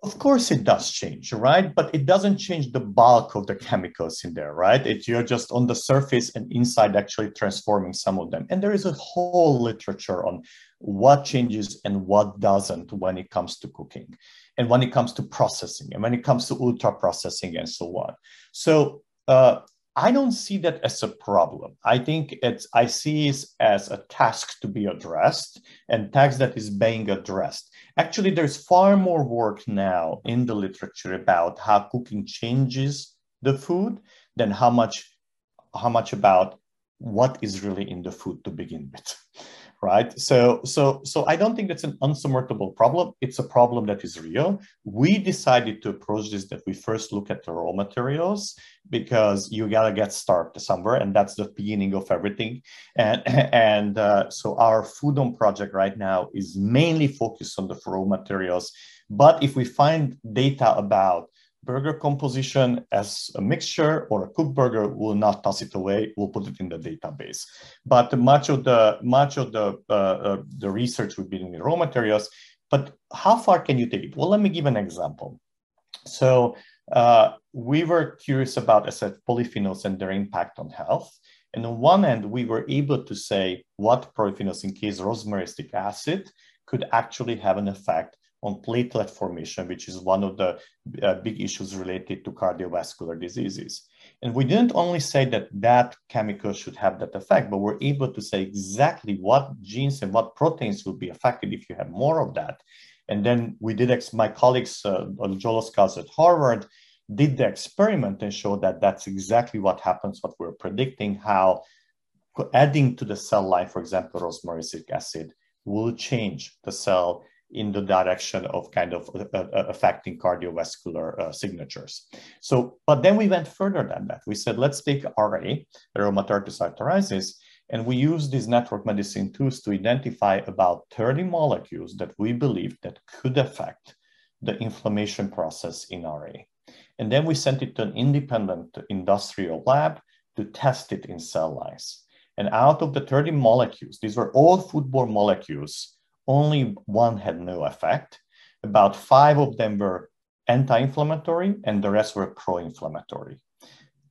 Of course, it does change, right? But it doesn't change the bulk of the chemicals in there, right? It, you're just on the surface and inside actually transforming some of them. And there is a whole literature on what changes and what doesn't when it comes to cooking and when it comes to processing and when it comes to ultra processing and so on. So uh, I don't see that as a problem. I think it's I see it as a task to be addressed and task that is being addressed. Actually, there's far more work now in the literature about how cooking changes the food than how much how much about what is really in the food to begin with right? So, so, so I don't think that's an unsurmountable problem. It's a problem that is real. We decided to approach this that we first look at the raw materials because you gotta get started somewhere, and that's the beginning of everything. And and uh, so our Foodome project right now is mainly focused on the raw materials. But if we find data about burger composition as a mixture or a cooked burger will not toss it away. We'll put it in the database. But much of the much of the uh, uh, the research we've been in raw materials but how far can you take it? Well let me give an example. So uh, we were curious about said polyphenols and their impact on health. And on one end we were able to say what polyphenols in case rosmarinic acid could actually have an effect on platelet formation, which is one of the uh, big issues related to cardiovascular diseases. And we didn't only say that that chemical should have that effect, but we're able to say exactly what genes and what proteins will be affected if you have more of that. And then we did, ex- my colleagues, uh, Joe Loscalzo at Harvard, did the experiment and showed that that's exactly what happens, what we're predicting, how adding to the cell line, for example, rosmarinic acid, will change the cell in the direction of kind of uh, uh, affecting cardiovascular uh, signatures. So, but then we went further than that. We said, let's take RA, rheumatoid arthritis, and we use these network medicine tools to identify about 30 molecules that we believe that could affect the inflammation process in RA. And then we sent it to an independent industrial lab to test it in cell lines. And out of the 30 molecules, these were all foodborne molecules, only one had no effect. About five of them were anti inflammatory, and the rest were pro inflammatory.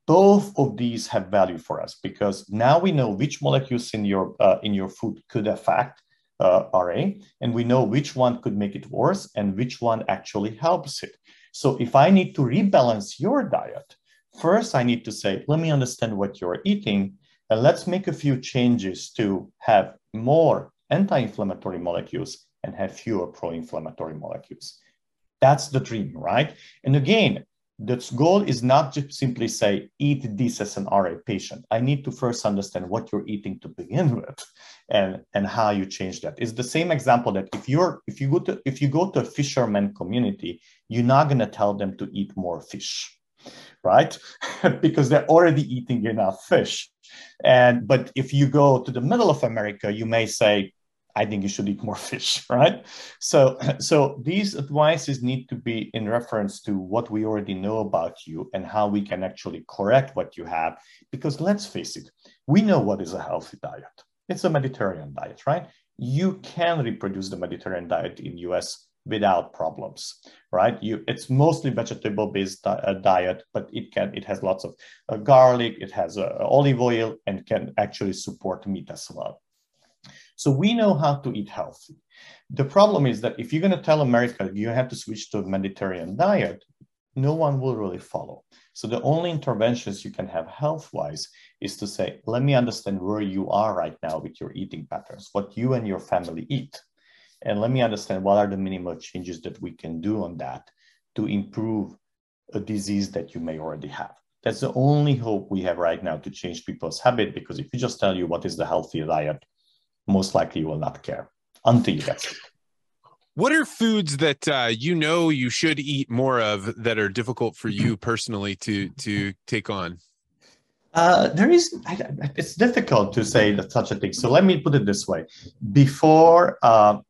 Both of these have value for us because now we know which molecules in your, uh, in your food could affect uh, RA, and we know which one could make it worse and which one actually helps it. So if I need to rebalance your diet, first I need to say, let me understand what you're eating, and let's make a few changes to have more anti-inflammatory molecules and have fewer pro-inflammatory molecules. That's the dream, right? And again, the goal is not just simply say eat this as an RA patient. I need to first understand what you're eating to begin with, and and how you change that. It's the same example that if you're if you go to if you go to a fisherman community, you're not to tell them to eat more fish, right? because they're already eating enough fish. And but if you go to the middle of America, you may say I think you should eat more fish, right? So, so these advices need to be in reference to what we already know about you and how we can actually correct what you have. Because let's face it, we know what is a healthy diet. It's a Mediterranean diet, right? You can reproduce the Mediterranean diet in US without problems, right? You, it's mostly vegetable-based di- uh, diet, but it can it has lots of uh, garlic, it has uh, olive oil, and can actually support meat as well. So we know how to eat healthy. The problem is that if you're going to tell America you have to switch to a Mediterranean diet, no one will really follow. So the only interventions you can have health wise is to say, let me understand where you are right now with your eating patterns, what you and your family eat. And let me understand what are the minimal changes that we can do on that to improve a disease that you may already have. That's the only hope we have right now to change people's habit. Because if you just tell you what is the healthy diet, most likely you will not care until you get sick. What are foods that uh, you know you should eat more of that are difficult for you personally to to take on? Uh, there is, it's difficult to say that such a thing. So let me put it this way: before uh,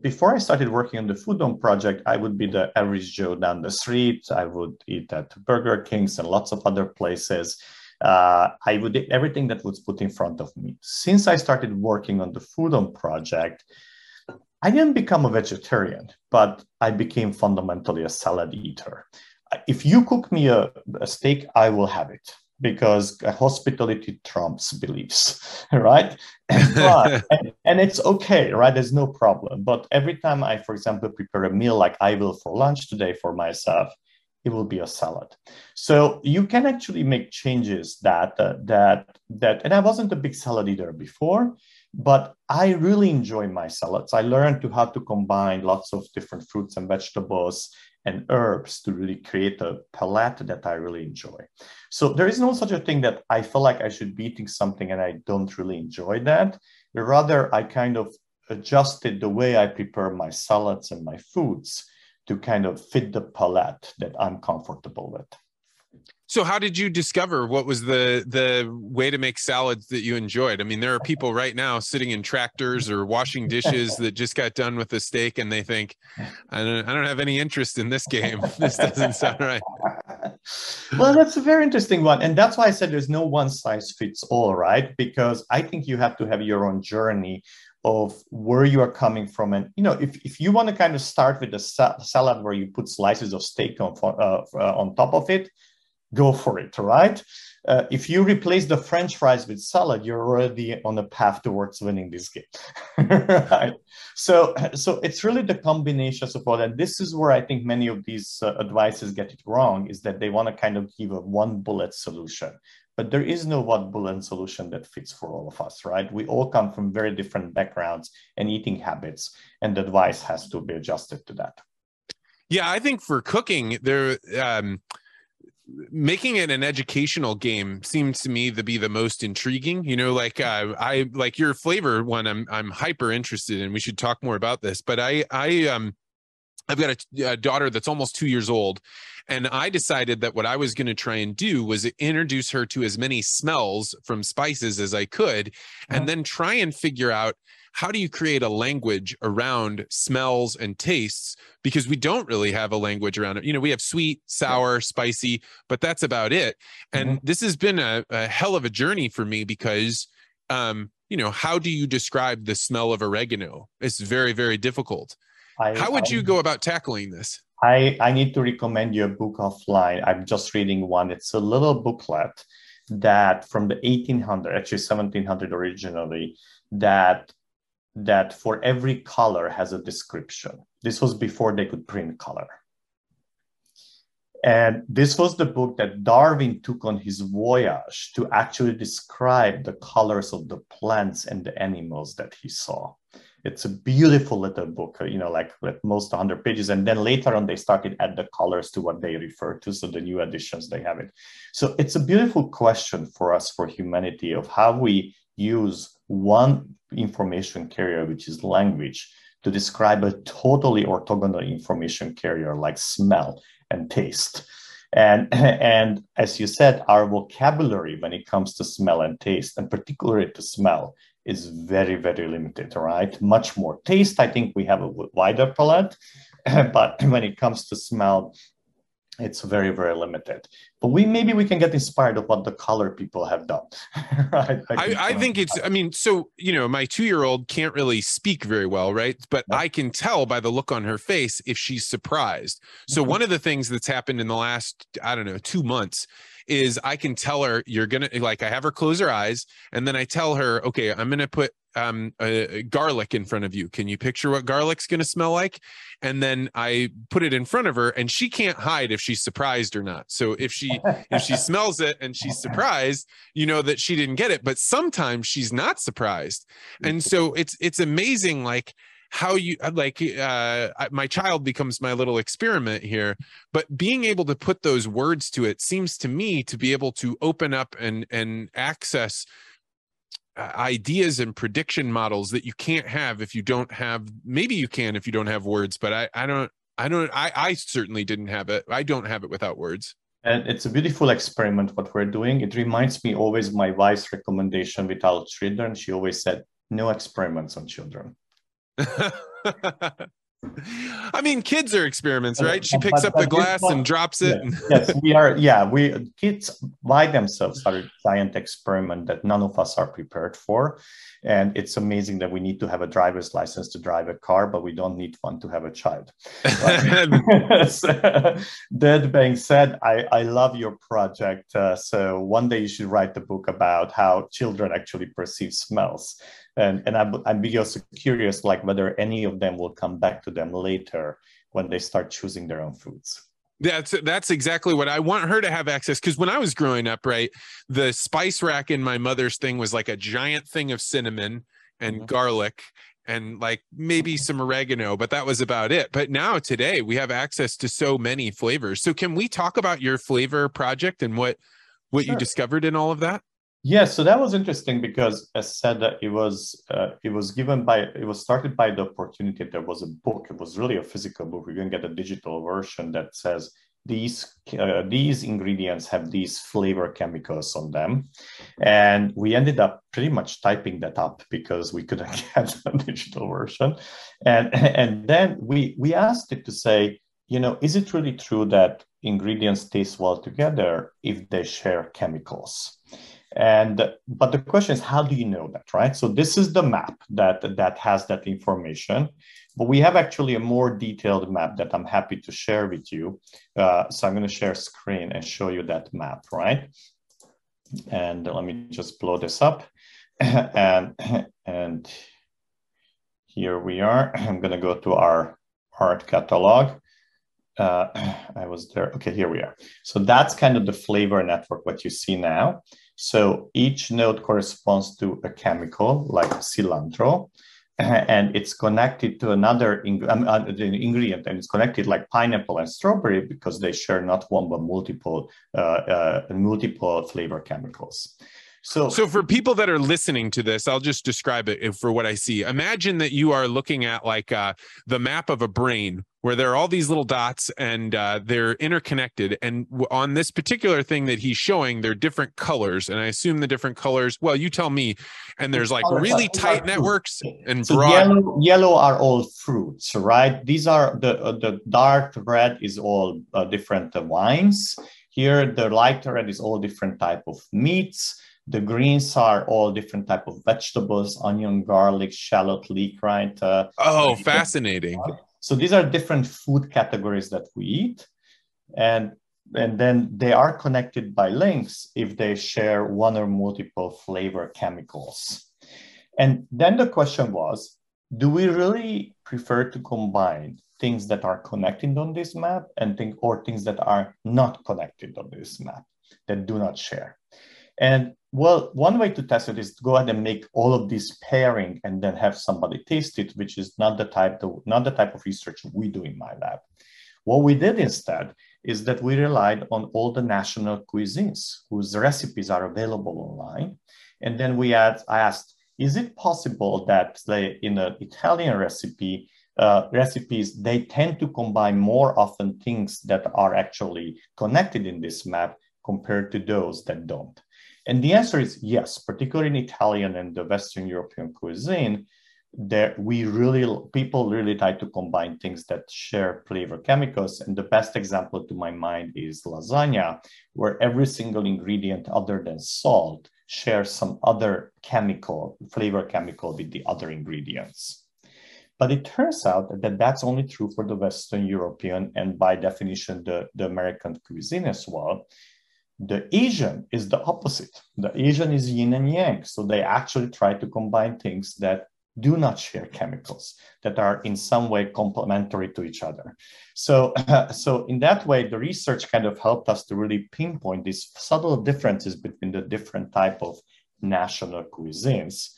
before I started working on the Foodome project, I would be the average Joe down the street. I would eat at Burger Kings and lots of other places uh, I would eat everything that was put in front of me. Since I started working on the Foodome project, I didn't become a vegetarian, but I became fundamentally a salad eater. If you cook me a, a steak, I will have it because hospitality trumps beliefs, right? and, and, it's okay, right? There's no problem. But every time I, for example, prepare a meal like I will for lunch today for myself, it will be a salad. So you can actually make changes that uh, that that. And I wasn't a big salad eater before, but I really enjoy my salads. I learned to how to combine lots of different fruits and vegetables and herbs to really create a palette that I really enjoy. So there is no such a thing that I feel like I should be eating something and I don't really enjoy that. Rather, I kind of adjusted the way I prepare my salads and my foods to kind of fit the palette that I'm comfortable with. So how did you discover what was the the way to make salads that you enjoyed? I mean, there are people right now sitting in tractors or washing dishes that just got done with a steak and they think, I don't I don't have any interest in this game. This doesn't sound right. well, that's a very interesting one. And that's why I said there's no one size fits all, right? Because I think you have to have your own journey of where you are coming from. And, you know, if, if you want to kind of start with a sa- salad where you put slices of steak on, uh, uh, on top of it, go for it, right? Uh, if you replace the French fries with salad, you're already on a path towards winning this game, right? So, so it's really the combination of all, and this is where I think many of these uh, advices get it wrong, is that they want to kind of give a one bullet solution, but there is no one bullet solution that fits for all of us, right? We all come from very different backgrounds and eating habits, and advice has to be adjusted to that. Yeah, I think for cooking, there. Um, making it an educational game seems to me to be the most intriguing you know like uh, i like your flavor one i'm i'm hyper interested in we should talk more about this but i i um I've got a, a, daughter that's almost two years old. And I decided that what I was going to try and do was introduce her to as many smells from spices as I could, and then try and figure out how do you create a language around smells and tastes because we don't really have a language around it you know we have sweet sour spicy but that's about it and mm-hmm. this has been a, a hell of a journey for me because um, you know, how do you describe the smell of oregano? It's very, very difficult. I, how would I, you go about tackling this? I, I need to recommend you a book offline. I'm just reading one. It's a little booklet that from the 1800, actually 1700 originally, that that for every color has a description. This was before they could print color. And this was the book that Darwin took on his voyage to actually describe the colors of the plants and the animals that he saw. It's a beautiful little book, uh, you know, like, like most 100 pages. And then later on, they started add the colors to what they refer to. So the new editions, they have it. So it's a beautiful question for us, for humanity, of how we use one information carrier, which is language, to describe a totally orthogonal information carrier like smell and taste. And, and as you said, our vocabulary when it comes to smell and taste, and particularly to smell, is very, very limited, right? Much more taste, I think we have a wider palette, but when it comes to smell, it's very very limited. But we maybe we can get inspired of what the color people have done right? I, I, think it's i mean so you know my two-year-old can't really speak very well right? But i can tell by the look on her face if she's surprised. So mm-hmm. one of the things that's happened in the last i don't know two months is i can tell her you're gonna like i have her close her eyes and then i tell her okay i'm gonna put um, uh, garlic in front of you. Can you picture what garlic's going to smell like? And then I put it in front of her, and she can't hide if she's surprised or not. So if she if she smells it and she's surprised, you know that she didn't get it. But sometimes she's not surprised, and so it's it's amazing, like how you uh, like uh my child becomes my little experiment here but being able to put those words to it seems to me to be able to open up and and access uh, ideas and prediction models that you can't have if you don't have maybe you can if you don't have words but i i don't i don't i i certainly didn't have it. I don't have it without words. And it's a beautiful experiment what we're doing. It reminds me always my wife's recommendation with our children. She always said no experiments on children I mean, kids are experiments, right? She picks but, up the glass and drops it. Yes, yes, we are. Yeah, we kids by themselves are a giant experiment that none of us are prepared for, and it's amazing that we need to have a driver's license to drive a car, but we don't need one to have a child. that being said, I I love your project. Uh, so one day you should write the book about how children actually perceive smells and and I'm, I'm also curious like whether any of them will come back to them later when they start choosing their own foods that's that's exactly what I want her to have access because when I was growing up, right, the spice rack in my mother's thing was like a giant thing of cinnamon and mm-hmm. garlic and like maybe some oregano, but that was about it. But now today we have access to so many flavors. So can we talk about your flavor project and what what sure. you discovered in all of that? Yes, so that was interesting because as said that it was uh, it was given by it was started by the opportunity. that There was a book. It was really a physical book. Going to get a digital version that says these uh, these ingredients have these flavor chemicals on them, and we ended up pretty much typing that up because we couldn't get a digital version, and and then we we asked it to say, you know, is it really true that ingredients taste well together if they share chemicals? And but the question is, how do you know that, right? So this is the map that that has that information, but we have actually a more detailed map that I'm happy to share with you. Uh, so I'm going to share screen and show you that map, right? And let me just blow this up, and and here we are. I'm going to go to our art catalog. Uh, I was there. Okay, here we are. So that's kind of the flavor network, what you see now. So each node corresponds to a chemical like cilantro, and it's connected to another ing- um, uh, ingredient, and it's connected like pineapple and strawberry because they share not one but multiple uh, uh, multiple flavor chemicals. So, so for people that are listening to this, I'll just describe it for what I see. Imagine that you are looking at like uh, the map of a brain where there are all these little dots and uh, they're interconnected. And on this particular thing that he's showing, they're different colors. And I assume the different colors, well, you tell me. And there's like really tight networks and so broad. Yellow, yellow are all fruits, right? These are the, uh, the dark red is all uh, different wines. Here, the lighter red is all different type of meats The greens are all different type of vegetables, onion, garlic, shallot, leek, right? Uh, oh, fascinating. So these are different food categories that we eat. And, and then they are connected by links if they share one or multiple flavor chemicals. And then the question was, do we really prefer to combine things that are connected on this map and think or things that are not connected on this map that do not share? And well, one way to test it is to go ahead and make all of these pairing and then have somebody taste it, which is not the type of, not the type of research we do in my lab. What we did instead is that we relied on all the national cuisines whose recipes are available online. And then we had, I asked, is it possible that say, in an Italian recipe, uh, recipes, they tend to combine more often things that are actually connected in this map compared to those that don't? And the answer is yes, particularly in Italian and the Western European cuisine, there we really people really try to combine things that share flavor chemicals. And the best example to my mind is lasagna, where every single ingredient other than salt shares some other chemical, flavor chemical with the other ingredients. But it turns out that that's only true for the Western European and by definition, the, the American cuisine as well. The Asian is the opposite. The Asian is yin and yang. So they actually try to combine things that do not share chemicals that are in some way complementary to each other. So, so in that way, the research kind of helped us to really pinpoint these subtle differences between the different type of national cuisines.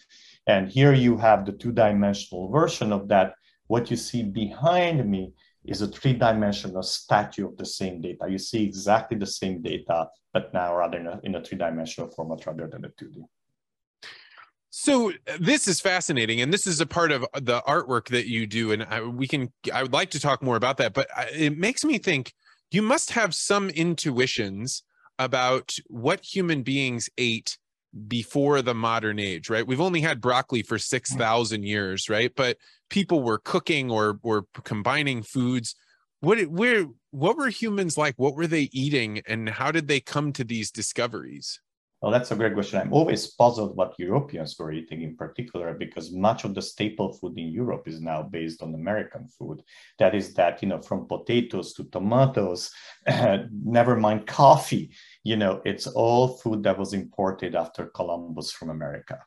And here you have the two-dimensional version of that. What you see behind me is a three-dimensional statue of the same data. You see exactly the same data, but now rather in a, in a three-dimensional format rather than a 2D. So this is fascinating, and this is a part of the artwork that you do, and I, we can. I would like to talk more about that, but it makes me think you must have some intuitions about what human beings ate before the modern age, right? We've only had broccoli for six thousand years, right? But people were cooking or were combining foods. What where what were humans like? What were they eating, and how did they come to these discoveries? Well, that's a great question. I'm always puzzled what Europeans were eating in particular, because much of the staple food in Europe is now based on American food. That is that, you know, from potatoes to tomatoes, never mind coffee, you know, it's all food that was imported after Columbus from America.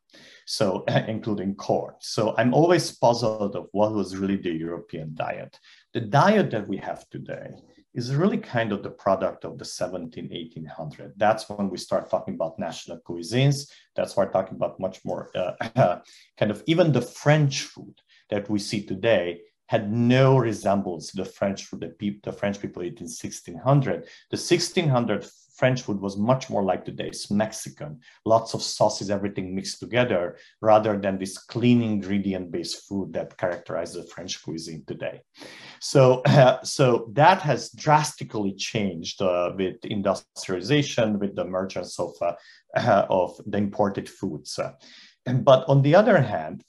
So, including corn. So I'm always puzzled of what was really the European diet. The diet that we have today is really kind of the product of the 17, 1800. That's when we start talking about national cuisines. That's why we're talking about much more uh, kind of even the French food that we see today had no resemblance to the French food that the French people ate in 1600. The 1600 French food was much more like today's Mexican, lots of sauces, everything mixed together, rather than this clean ingredient based food that characterizes the French cuisine today. So, uh, so that has drastically changed uh, with industrialization, with the emergence of, uh, of the imported foods. but on the other hand,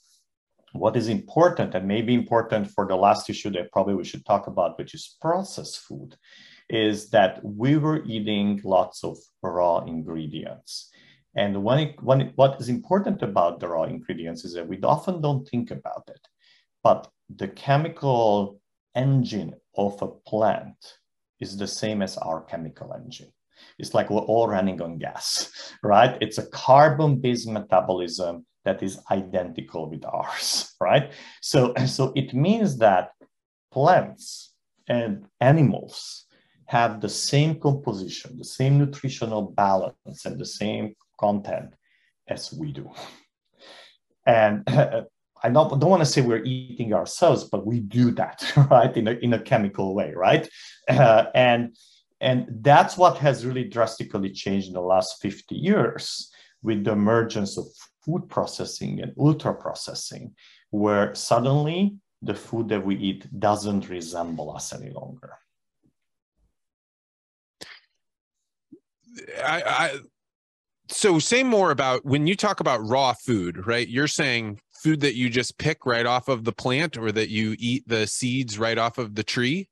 what is important and maybe important for the last issue that probably we should talk about, which is processed food is that we were eating lots of raw ingredients. And when it, when it, what is important about the raw ingredients is that we often don't think about it, but the chemical engine of a plant is the same as our chemical engine. It's like we're all running on gas, right? It's a carbon based metabolism that is identical with ours, right? So, so it means that plants and animals have the same composition, the same nutritional balance, and the same content as we do. And I don't, don't want to say we're eating ourselves, but we do that, right, in a, in a chemical way, right? Uh, and, and that's what has really drastically changed in the last 50 years with the emergence of food processing and ultra processing, where suddenly the food that we eat doesn't resemble us any longer. I, I so say more about when you talk about raw food, right? You're saying food that you just pick right off of the plant or that you eat the seeds right off of the tree?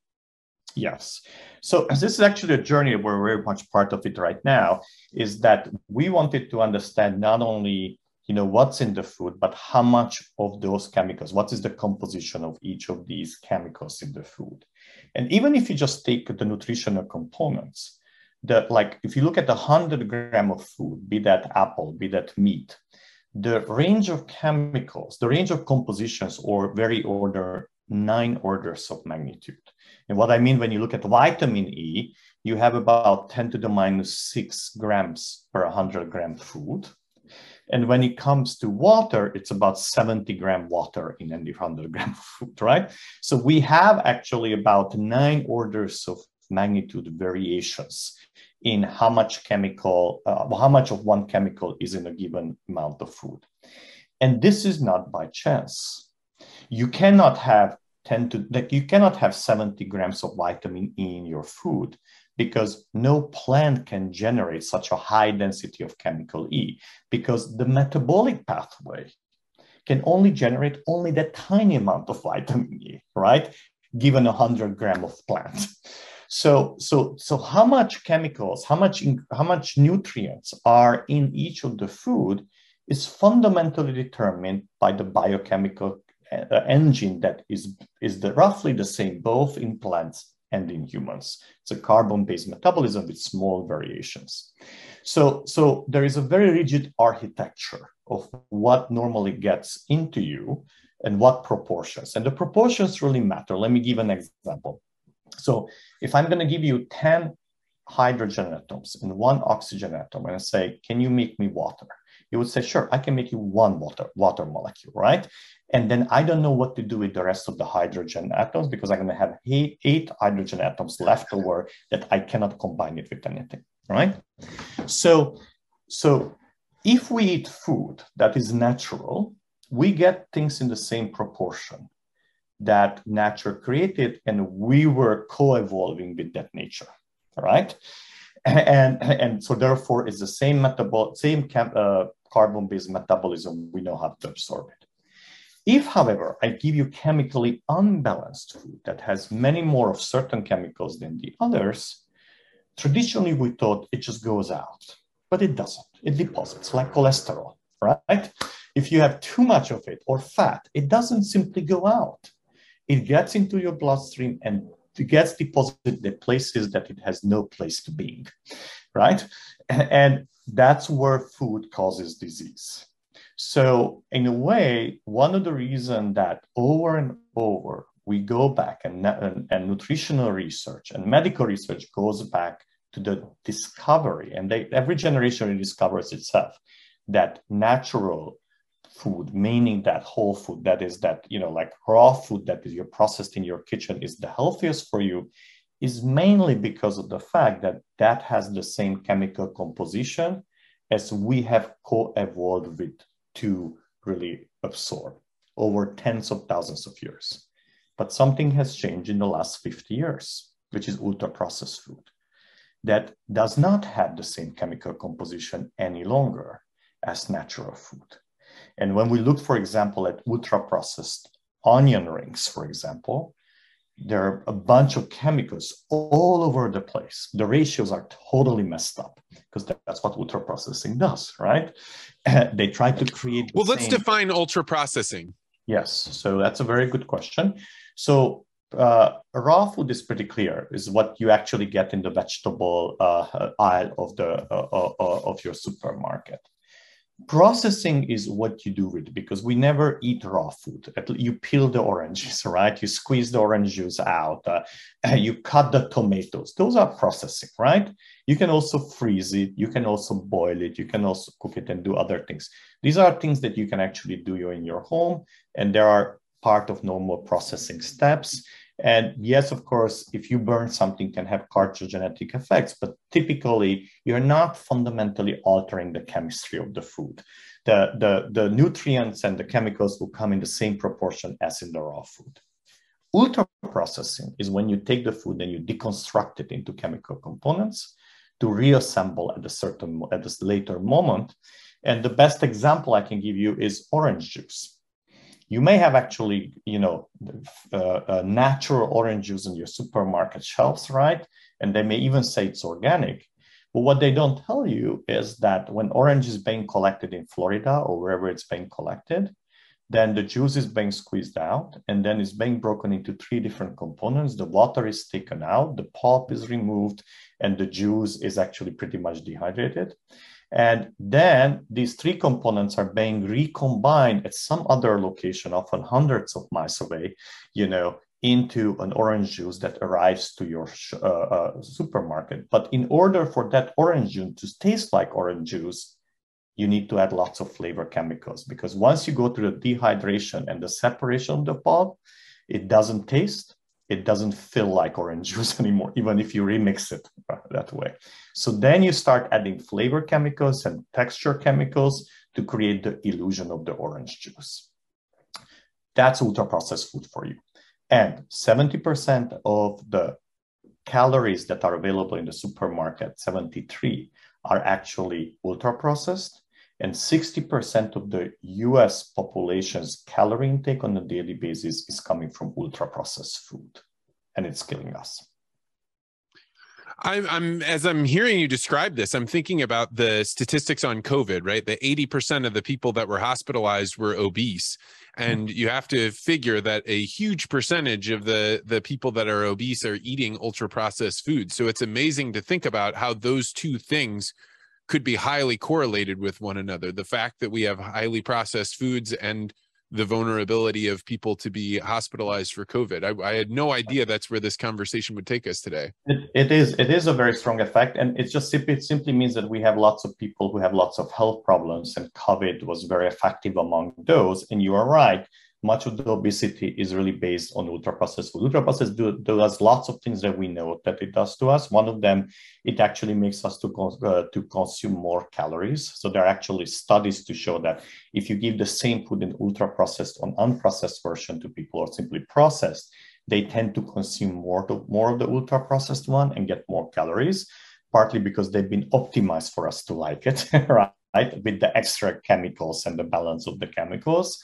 Yes. So this is actually a journey we're very much part of it right now, is that we wanted to understand not only you know what's in the food, but how much of those chemicals, what is the composition of each of these chemicals in the food. And even if you just take the nutritional components, the like if you look at a hundred gram of food, be that apple, be that meat, the range of chemicals, the range of compositions or very order nine orders of magnitude. And what I mean when you look at vitamin E, you have about 10 to the minus six grams per 100 gram food. And when it comes to water, it's about 70 gram water in any 100 gram food, right? So we have actually about nine orders of magnitude variations in how much chemical, uh, how much of one chemical is in a given amount of food. And this is not by chance. You cannot have 10 to, like you cannot have 70 grams of vitamin E in your food because no plant can generate such a high density of chemical E because the metabolic pathway can only generate only that tiny amount of vitamin E, right? Given a 100 gram of plant. So, so, so how much chemicals, how much, how much nutrients are in each of the food is fundamentally determined by the biochemical uh, engine that is, is the, roughly the same both in plants and in humans. It's a carbon-based metabolism with small variations. So, so there is a very rigid architecture of what normally gets into you and what proportions. And the proportions really matter. Let me give an example. So if I'm going to give you 10 hydrogen atoms and one oxygen atom, and I say, can you make me water? You would say, sure, I can make you one water, water molecule, right? And then I don't know what to do with the rest of the hydrogen atoms because I'm going to have eight, eight hydrogen atoms left over that I cannot combine it with anything, right? So, so if we eat food that is natural, we get things in the same proportion that nature created and we were co-evolving with that nature right? And and so therefore it's the same metabol same uh, carbon-based metabolism we know how to absorb it. If however i give you chemically unbalanced food that has many more of certain chemicals than the others traditionally we thought it just goes out but it doesn't. It deposits like cholesterol right? If you have too much of it or fat it doesn't simply go out it gets into your bloodstream and gets deposited in places that it has no place to be, right? And that's where food causes disease. So, in a way, one of the reasons that over and over we go back and, and, and nutritional research and medical research goes back to the discovery, and they, every generation discovers itself that natural food, meaning that whole food, that is that, you know, like raw food that is you're processed in your kitchen is the healthiest for you, is mainly because of the fact that that has the same chemical composition as we have co-evolved with to really absorb over tens of thousands of years. But something has changed in the last 50 years, which is ultra processed food that does not have the same chemical composition any longer as natural food. And when we look, for example, at ultra processed onion rings, for example, there are a bunch of chemicals all over the place. The ratios are totally messed up because that's what ultra processing does, right? they try to create. well, let's define ultra processing. Yes, so that's a very good question. So uh, raw food is pretty clear is what you actually get in the vegetable uh, aisle of the uh, uh, uh of your supermarket processing is what you do with it because we never eat raw food. You peel the oranges right? You squeeze the orange juice out uh, you cut the tomatoes. Those are processing right? You can also freeze it you can also boil it you can also cook it and do other things. These are things that you can actually do in your home and there are part of normal processing steps and yes, of course, if you burn something can have carcinogenetic effects, but typically you're not fundamentally altering the chemistry of the food. The, the, the nutrients and the chemicals will come in the same proportion as in the raw food. Ultra processing is when you take the food and you deconstruct it into chemical components to reassemble at a certain at a later moment. And the best example I can give you is orange juice you may have actually, you know, uh, uh, natural orange juice in your supermarket shelves, right? And they may even say it's organic. But what they don't tell you is that when orange is being collected in Florida or wherever it's being collected, then the juice is being squeezed out and then it's being broken into three different components. The water is taken out, the pulp is removed, and the juice is actually pretty much dehydrated. And then these three components are being recombined at some other location, often hundreds of miles away, you know, into an orange juice that arrives to your uh, uh, supermarket. But in order for that orange juice to taste like orange juice, you need to add lots of flavor chemicals because once you go through the dehydration and the separation of the pulp, it doesn't taste, it doesn't feel like orange juice anymore, even if you remix it that way. So then you start adding flavor chemicals and texture chemicals to create the illusion of the orange juice. That's ultra processed food for you. And 70% of the calories that are available in the supermarket, 73, are actually ultra processed. And 60% of the US population's calorie intake on a daily basis is coming from ultra processed food. And it's killing us. I'm, I'm as I'm hearing you describe this, I'm thinking about the statistics on COVID, right? The 80% of the people that were hospitalized were obese. Mm-hmm. And you have to figure that a huge percentage of the, the people that are obese are eating ultra processed food. So it's amazing to think about how those two things could be highly correlated with one another. The fact that we have highly processed foods and the vulnerability of people to be hospitalized for COVID. I, I, had no idea that's where this conversation would take us today. It, it is. It is a very strong effect, and it just it simply means that we have lots of people who have lots of health problems, and COVID was very effective among those. And you are right much of the obesity is really based on ultra processed food. Ultra processed do, does lots of things that we know that it does to us. One of them, it actually makes us to, uh, to consume more calories. So there are actually studies to show that if you give the same food in ultra processed or unprocessed version to people or simply processed, they tend to consume more, to, more of the ultra processed one and get more calories, partly because they've been optimized for us to like it, right? With the extra chemicals and the balance of the chemicals.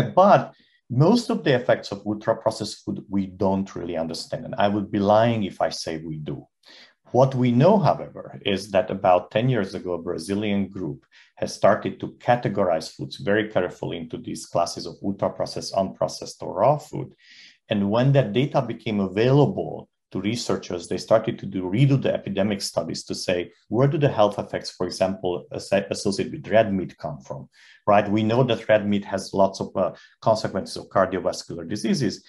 but most of the effects of ultra processed food we don't really understand. And I would be lying if I say we do. What we know, however, is that about 10 years ago, a Brazilian group has started to categorize foods very carefully into these classes of ultra processed, unprocessed, or raw food. And when that data became available to researchers, they started to do redo the epidemic studies to say where do the health effects, for example, associated with red meat come from, right? We know that red meat has lots of uh, consequences of cardiovascular diseases.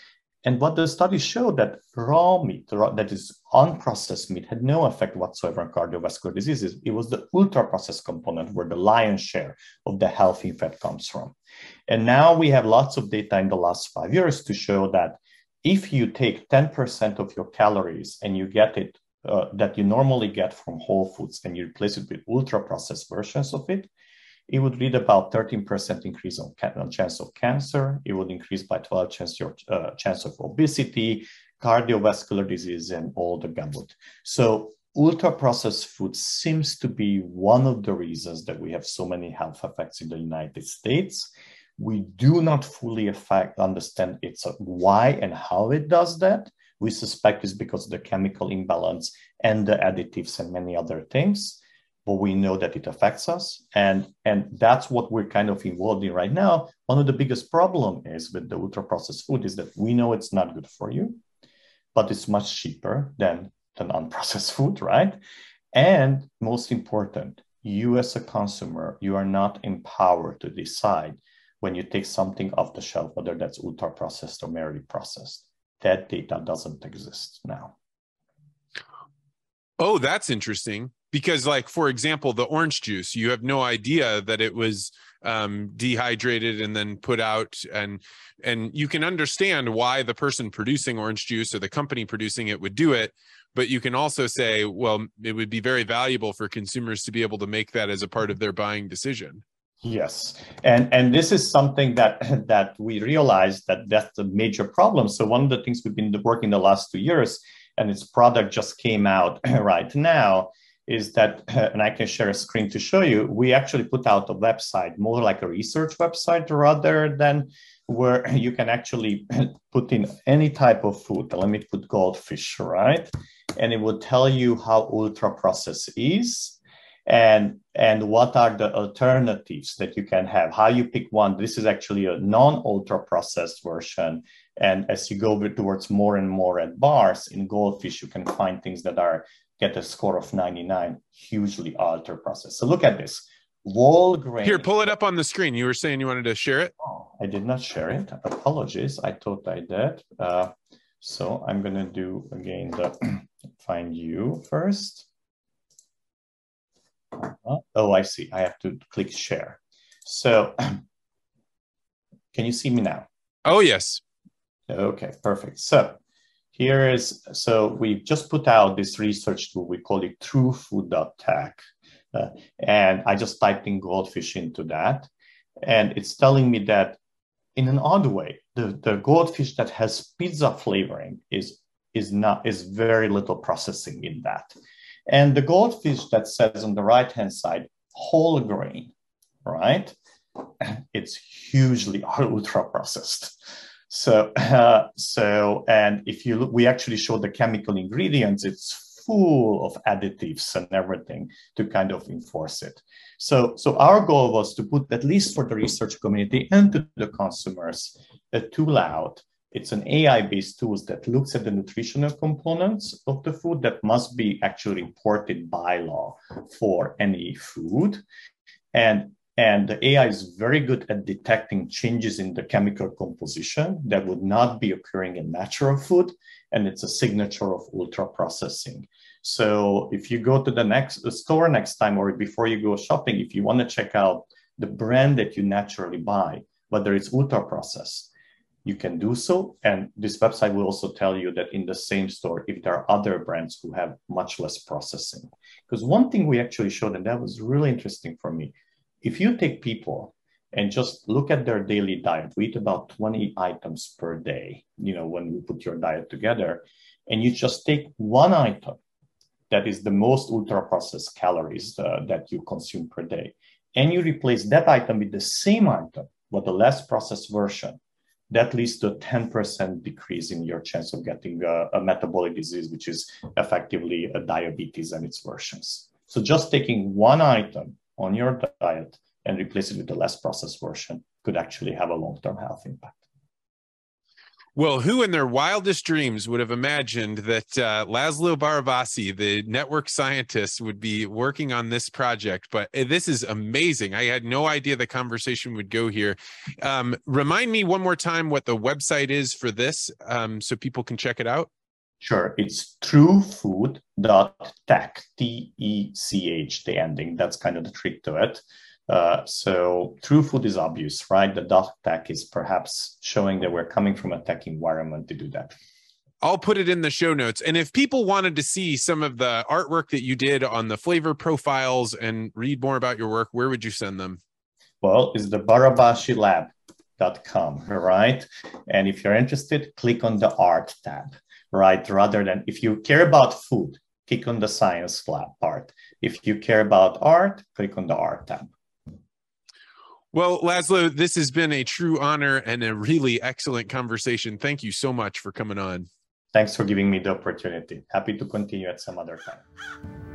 And what the studies showed that raw meat, that is unprocessed meat, had no effect whatsoever on cardiovascular diseases. It was the ultra processed component where the lion's share of the health effect comes from. And now we have lots of data in the last five years to show that if you take 10% of your calories and you get it uh, that you normally get from whole foods and you replace it with ultra processed versions of it, it would lead about 13% increase on, on chance of cancer. It would increase by 12 chance your uh, chance of obesity, cardiovascular disease, and all the gamut. So ultra processed food seems to be one of the reasons that we have so many health effects in the United States. We do not fully affect, understand its why and how it does that. We suspect it's because of the chemical imbalance and the additives and many other things. But we know that it affects us, and and that's what we're kind of involved in right now. One of the biggest problem is with the ultra processed food is that we know it's not good for you, but it's much cheaper than than unprocessed food, right? And most important, you as a consumer, you are not empowered to decide when you take something off the shelf, whether that's ultra processed or merely processed. That data doesn't exist now. Oh, that's interesting. Because, like, for example, the orange juice, you have no idea that it was um, dehydrated and then put out, and and you can understand why the person producing orange juice or the company producing it would do it. But you can also say, well, it would be very valuable for consumers to be able to make that as a part of their buying decision. Yes, and and this is something that that we realized that that's a major problem. So one of the things we've been working the last two years, and its product just came out right now, is that, and I can share a screen to show you. We actually put out a website, more like a research website rather than where you can actually put in any type of food. Let me put goldfish, right? And it will tell you how ultra processed is and and what are the alternatives that you can have? How you pick one? This is actually a non ultra processed version. And as you go towards more and more at bars in goldfish you can find things that are get a score of 99 hugely ultra processed. So look at this. Whole grain here pull it up on the screen. You were saying you wanted to share it? Oh, i did not share it. Apologies. I thought i did. Uh, so i'm going to do again the find you first oh, I see. I have to click share. So can you see me now? Oh, yes. Okay, perfect. So here is, so we've just put out this research tool. We call it truefood.tech. Uh, and I just typed in goldfish into that. And it's telling me that in an odd way, the, the goldfish that has pizza flavoring is, is not, is very little processing in that. And the goldfish that says on the right hand side, whole grain, right? It's hugely ultra processed. So, uh, so, and if you look, we actually show the chemical ingredients, it's full of additives and everything to kind of enforce it. So, so our goal was to put, at least for the research community and to the consumers, a tool out it's an AI-based tool that looks at the nutritional components of the food that must be actually reported by law for any food. And, and the AI is very good at detecting changes in the chemical composition that would not be occurring in natural food. And it's a signature of ultra processing. So if you go to the next store next time or before you go shopping, if you want to check out the brand that you naturally buy, whether it's ultra processed, you can do so. And this website will also tell you that in the same store, if there are other brands who have much less processing. Because one thing we actually showed, and that was really interesting for me, if you take people and just look at their daily diet, we eat about 20 items per day, you know, when you put your diet together, and you just take one item that is the most ultra processed calories uh, that you consume per day, and you replace that item with the same item, but a less processed version, that leads to a 10% decrease in your chance of getting a, a, metabolic disease, which is effectively a diabetes and its versions. So just taking one item on your diet and replace it with a less processed version could actually have a long-term health impact. Well, who in their wildest dreams would have imagined that uh, Laszlo Barabasi, the network scientist, would be working on this project? But uh, this is amazing. I had no idea the conversation would go here. Um, remind me one more time what the website is for this um, so people can check it out. Sure. It's truefood.tech, T E C H, the ending. That's kind of the trick to it. Uh, so true food is obvious, right? The dot tech is perhaps showing that we're coming from a tech environment to do that. I'll put it in the show notes. And if people wanted to see some of the artwork that you did on the flavor profiles and read more about your work, where would you send them? Well, it's the barabasilab.com, right? And if you're interested, click on the art tab, right? Rather than if you care about food, click on the science lab part. If you care about art, click on the art tab. Well, Laszlo, this has been a true honor and a really excellent conversation. Thank you so much for coming on. Thanks for giving me the opportunity. Happy to continue at some other time.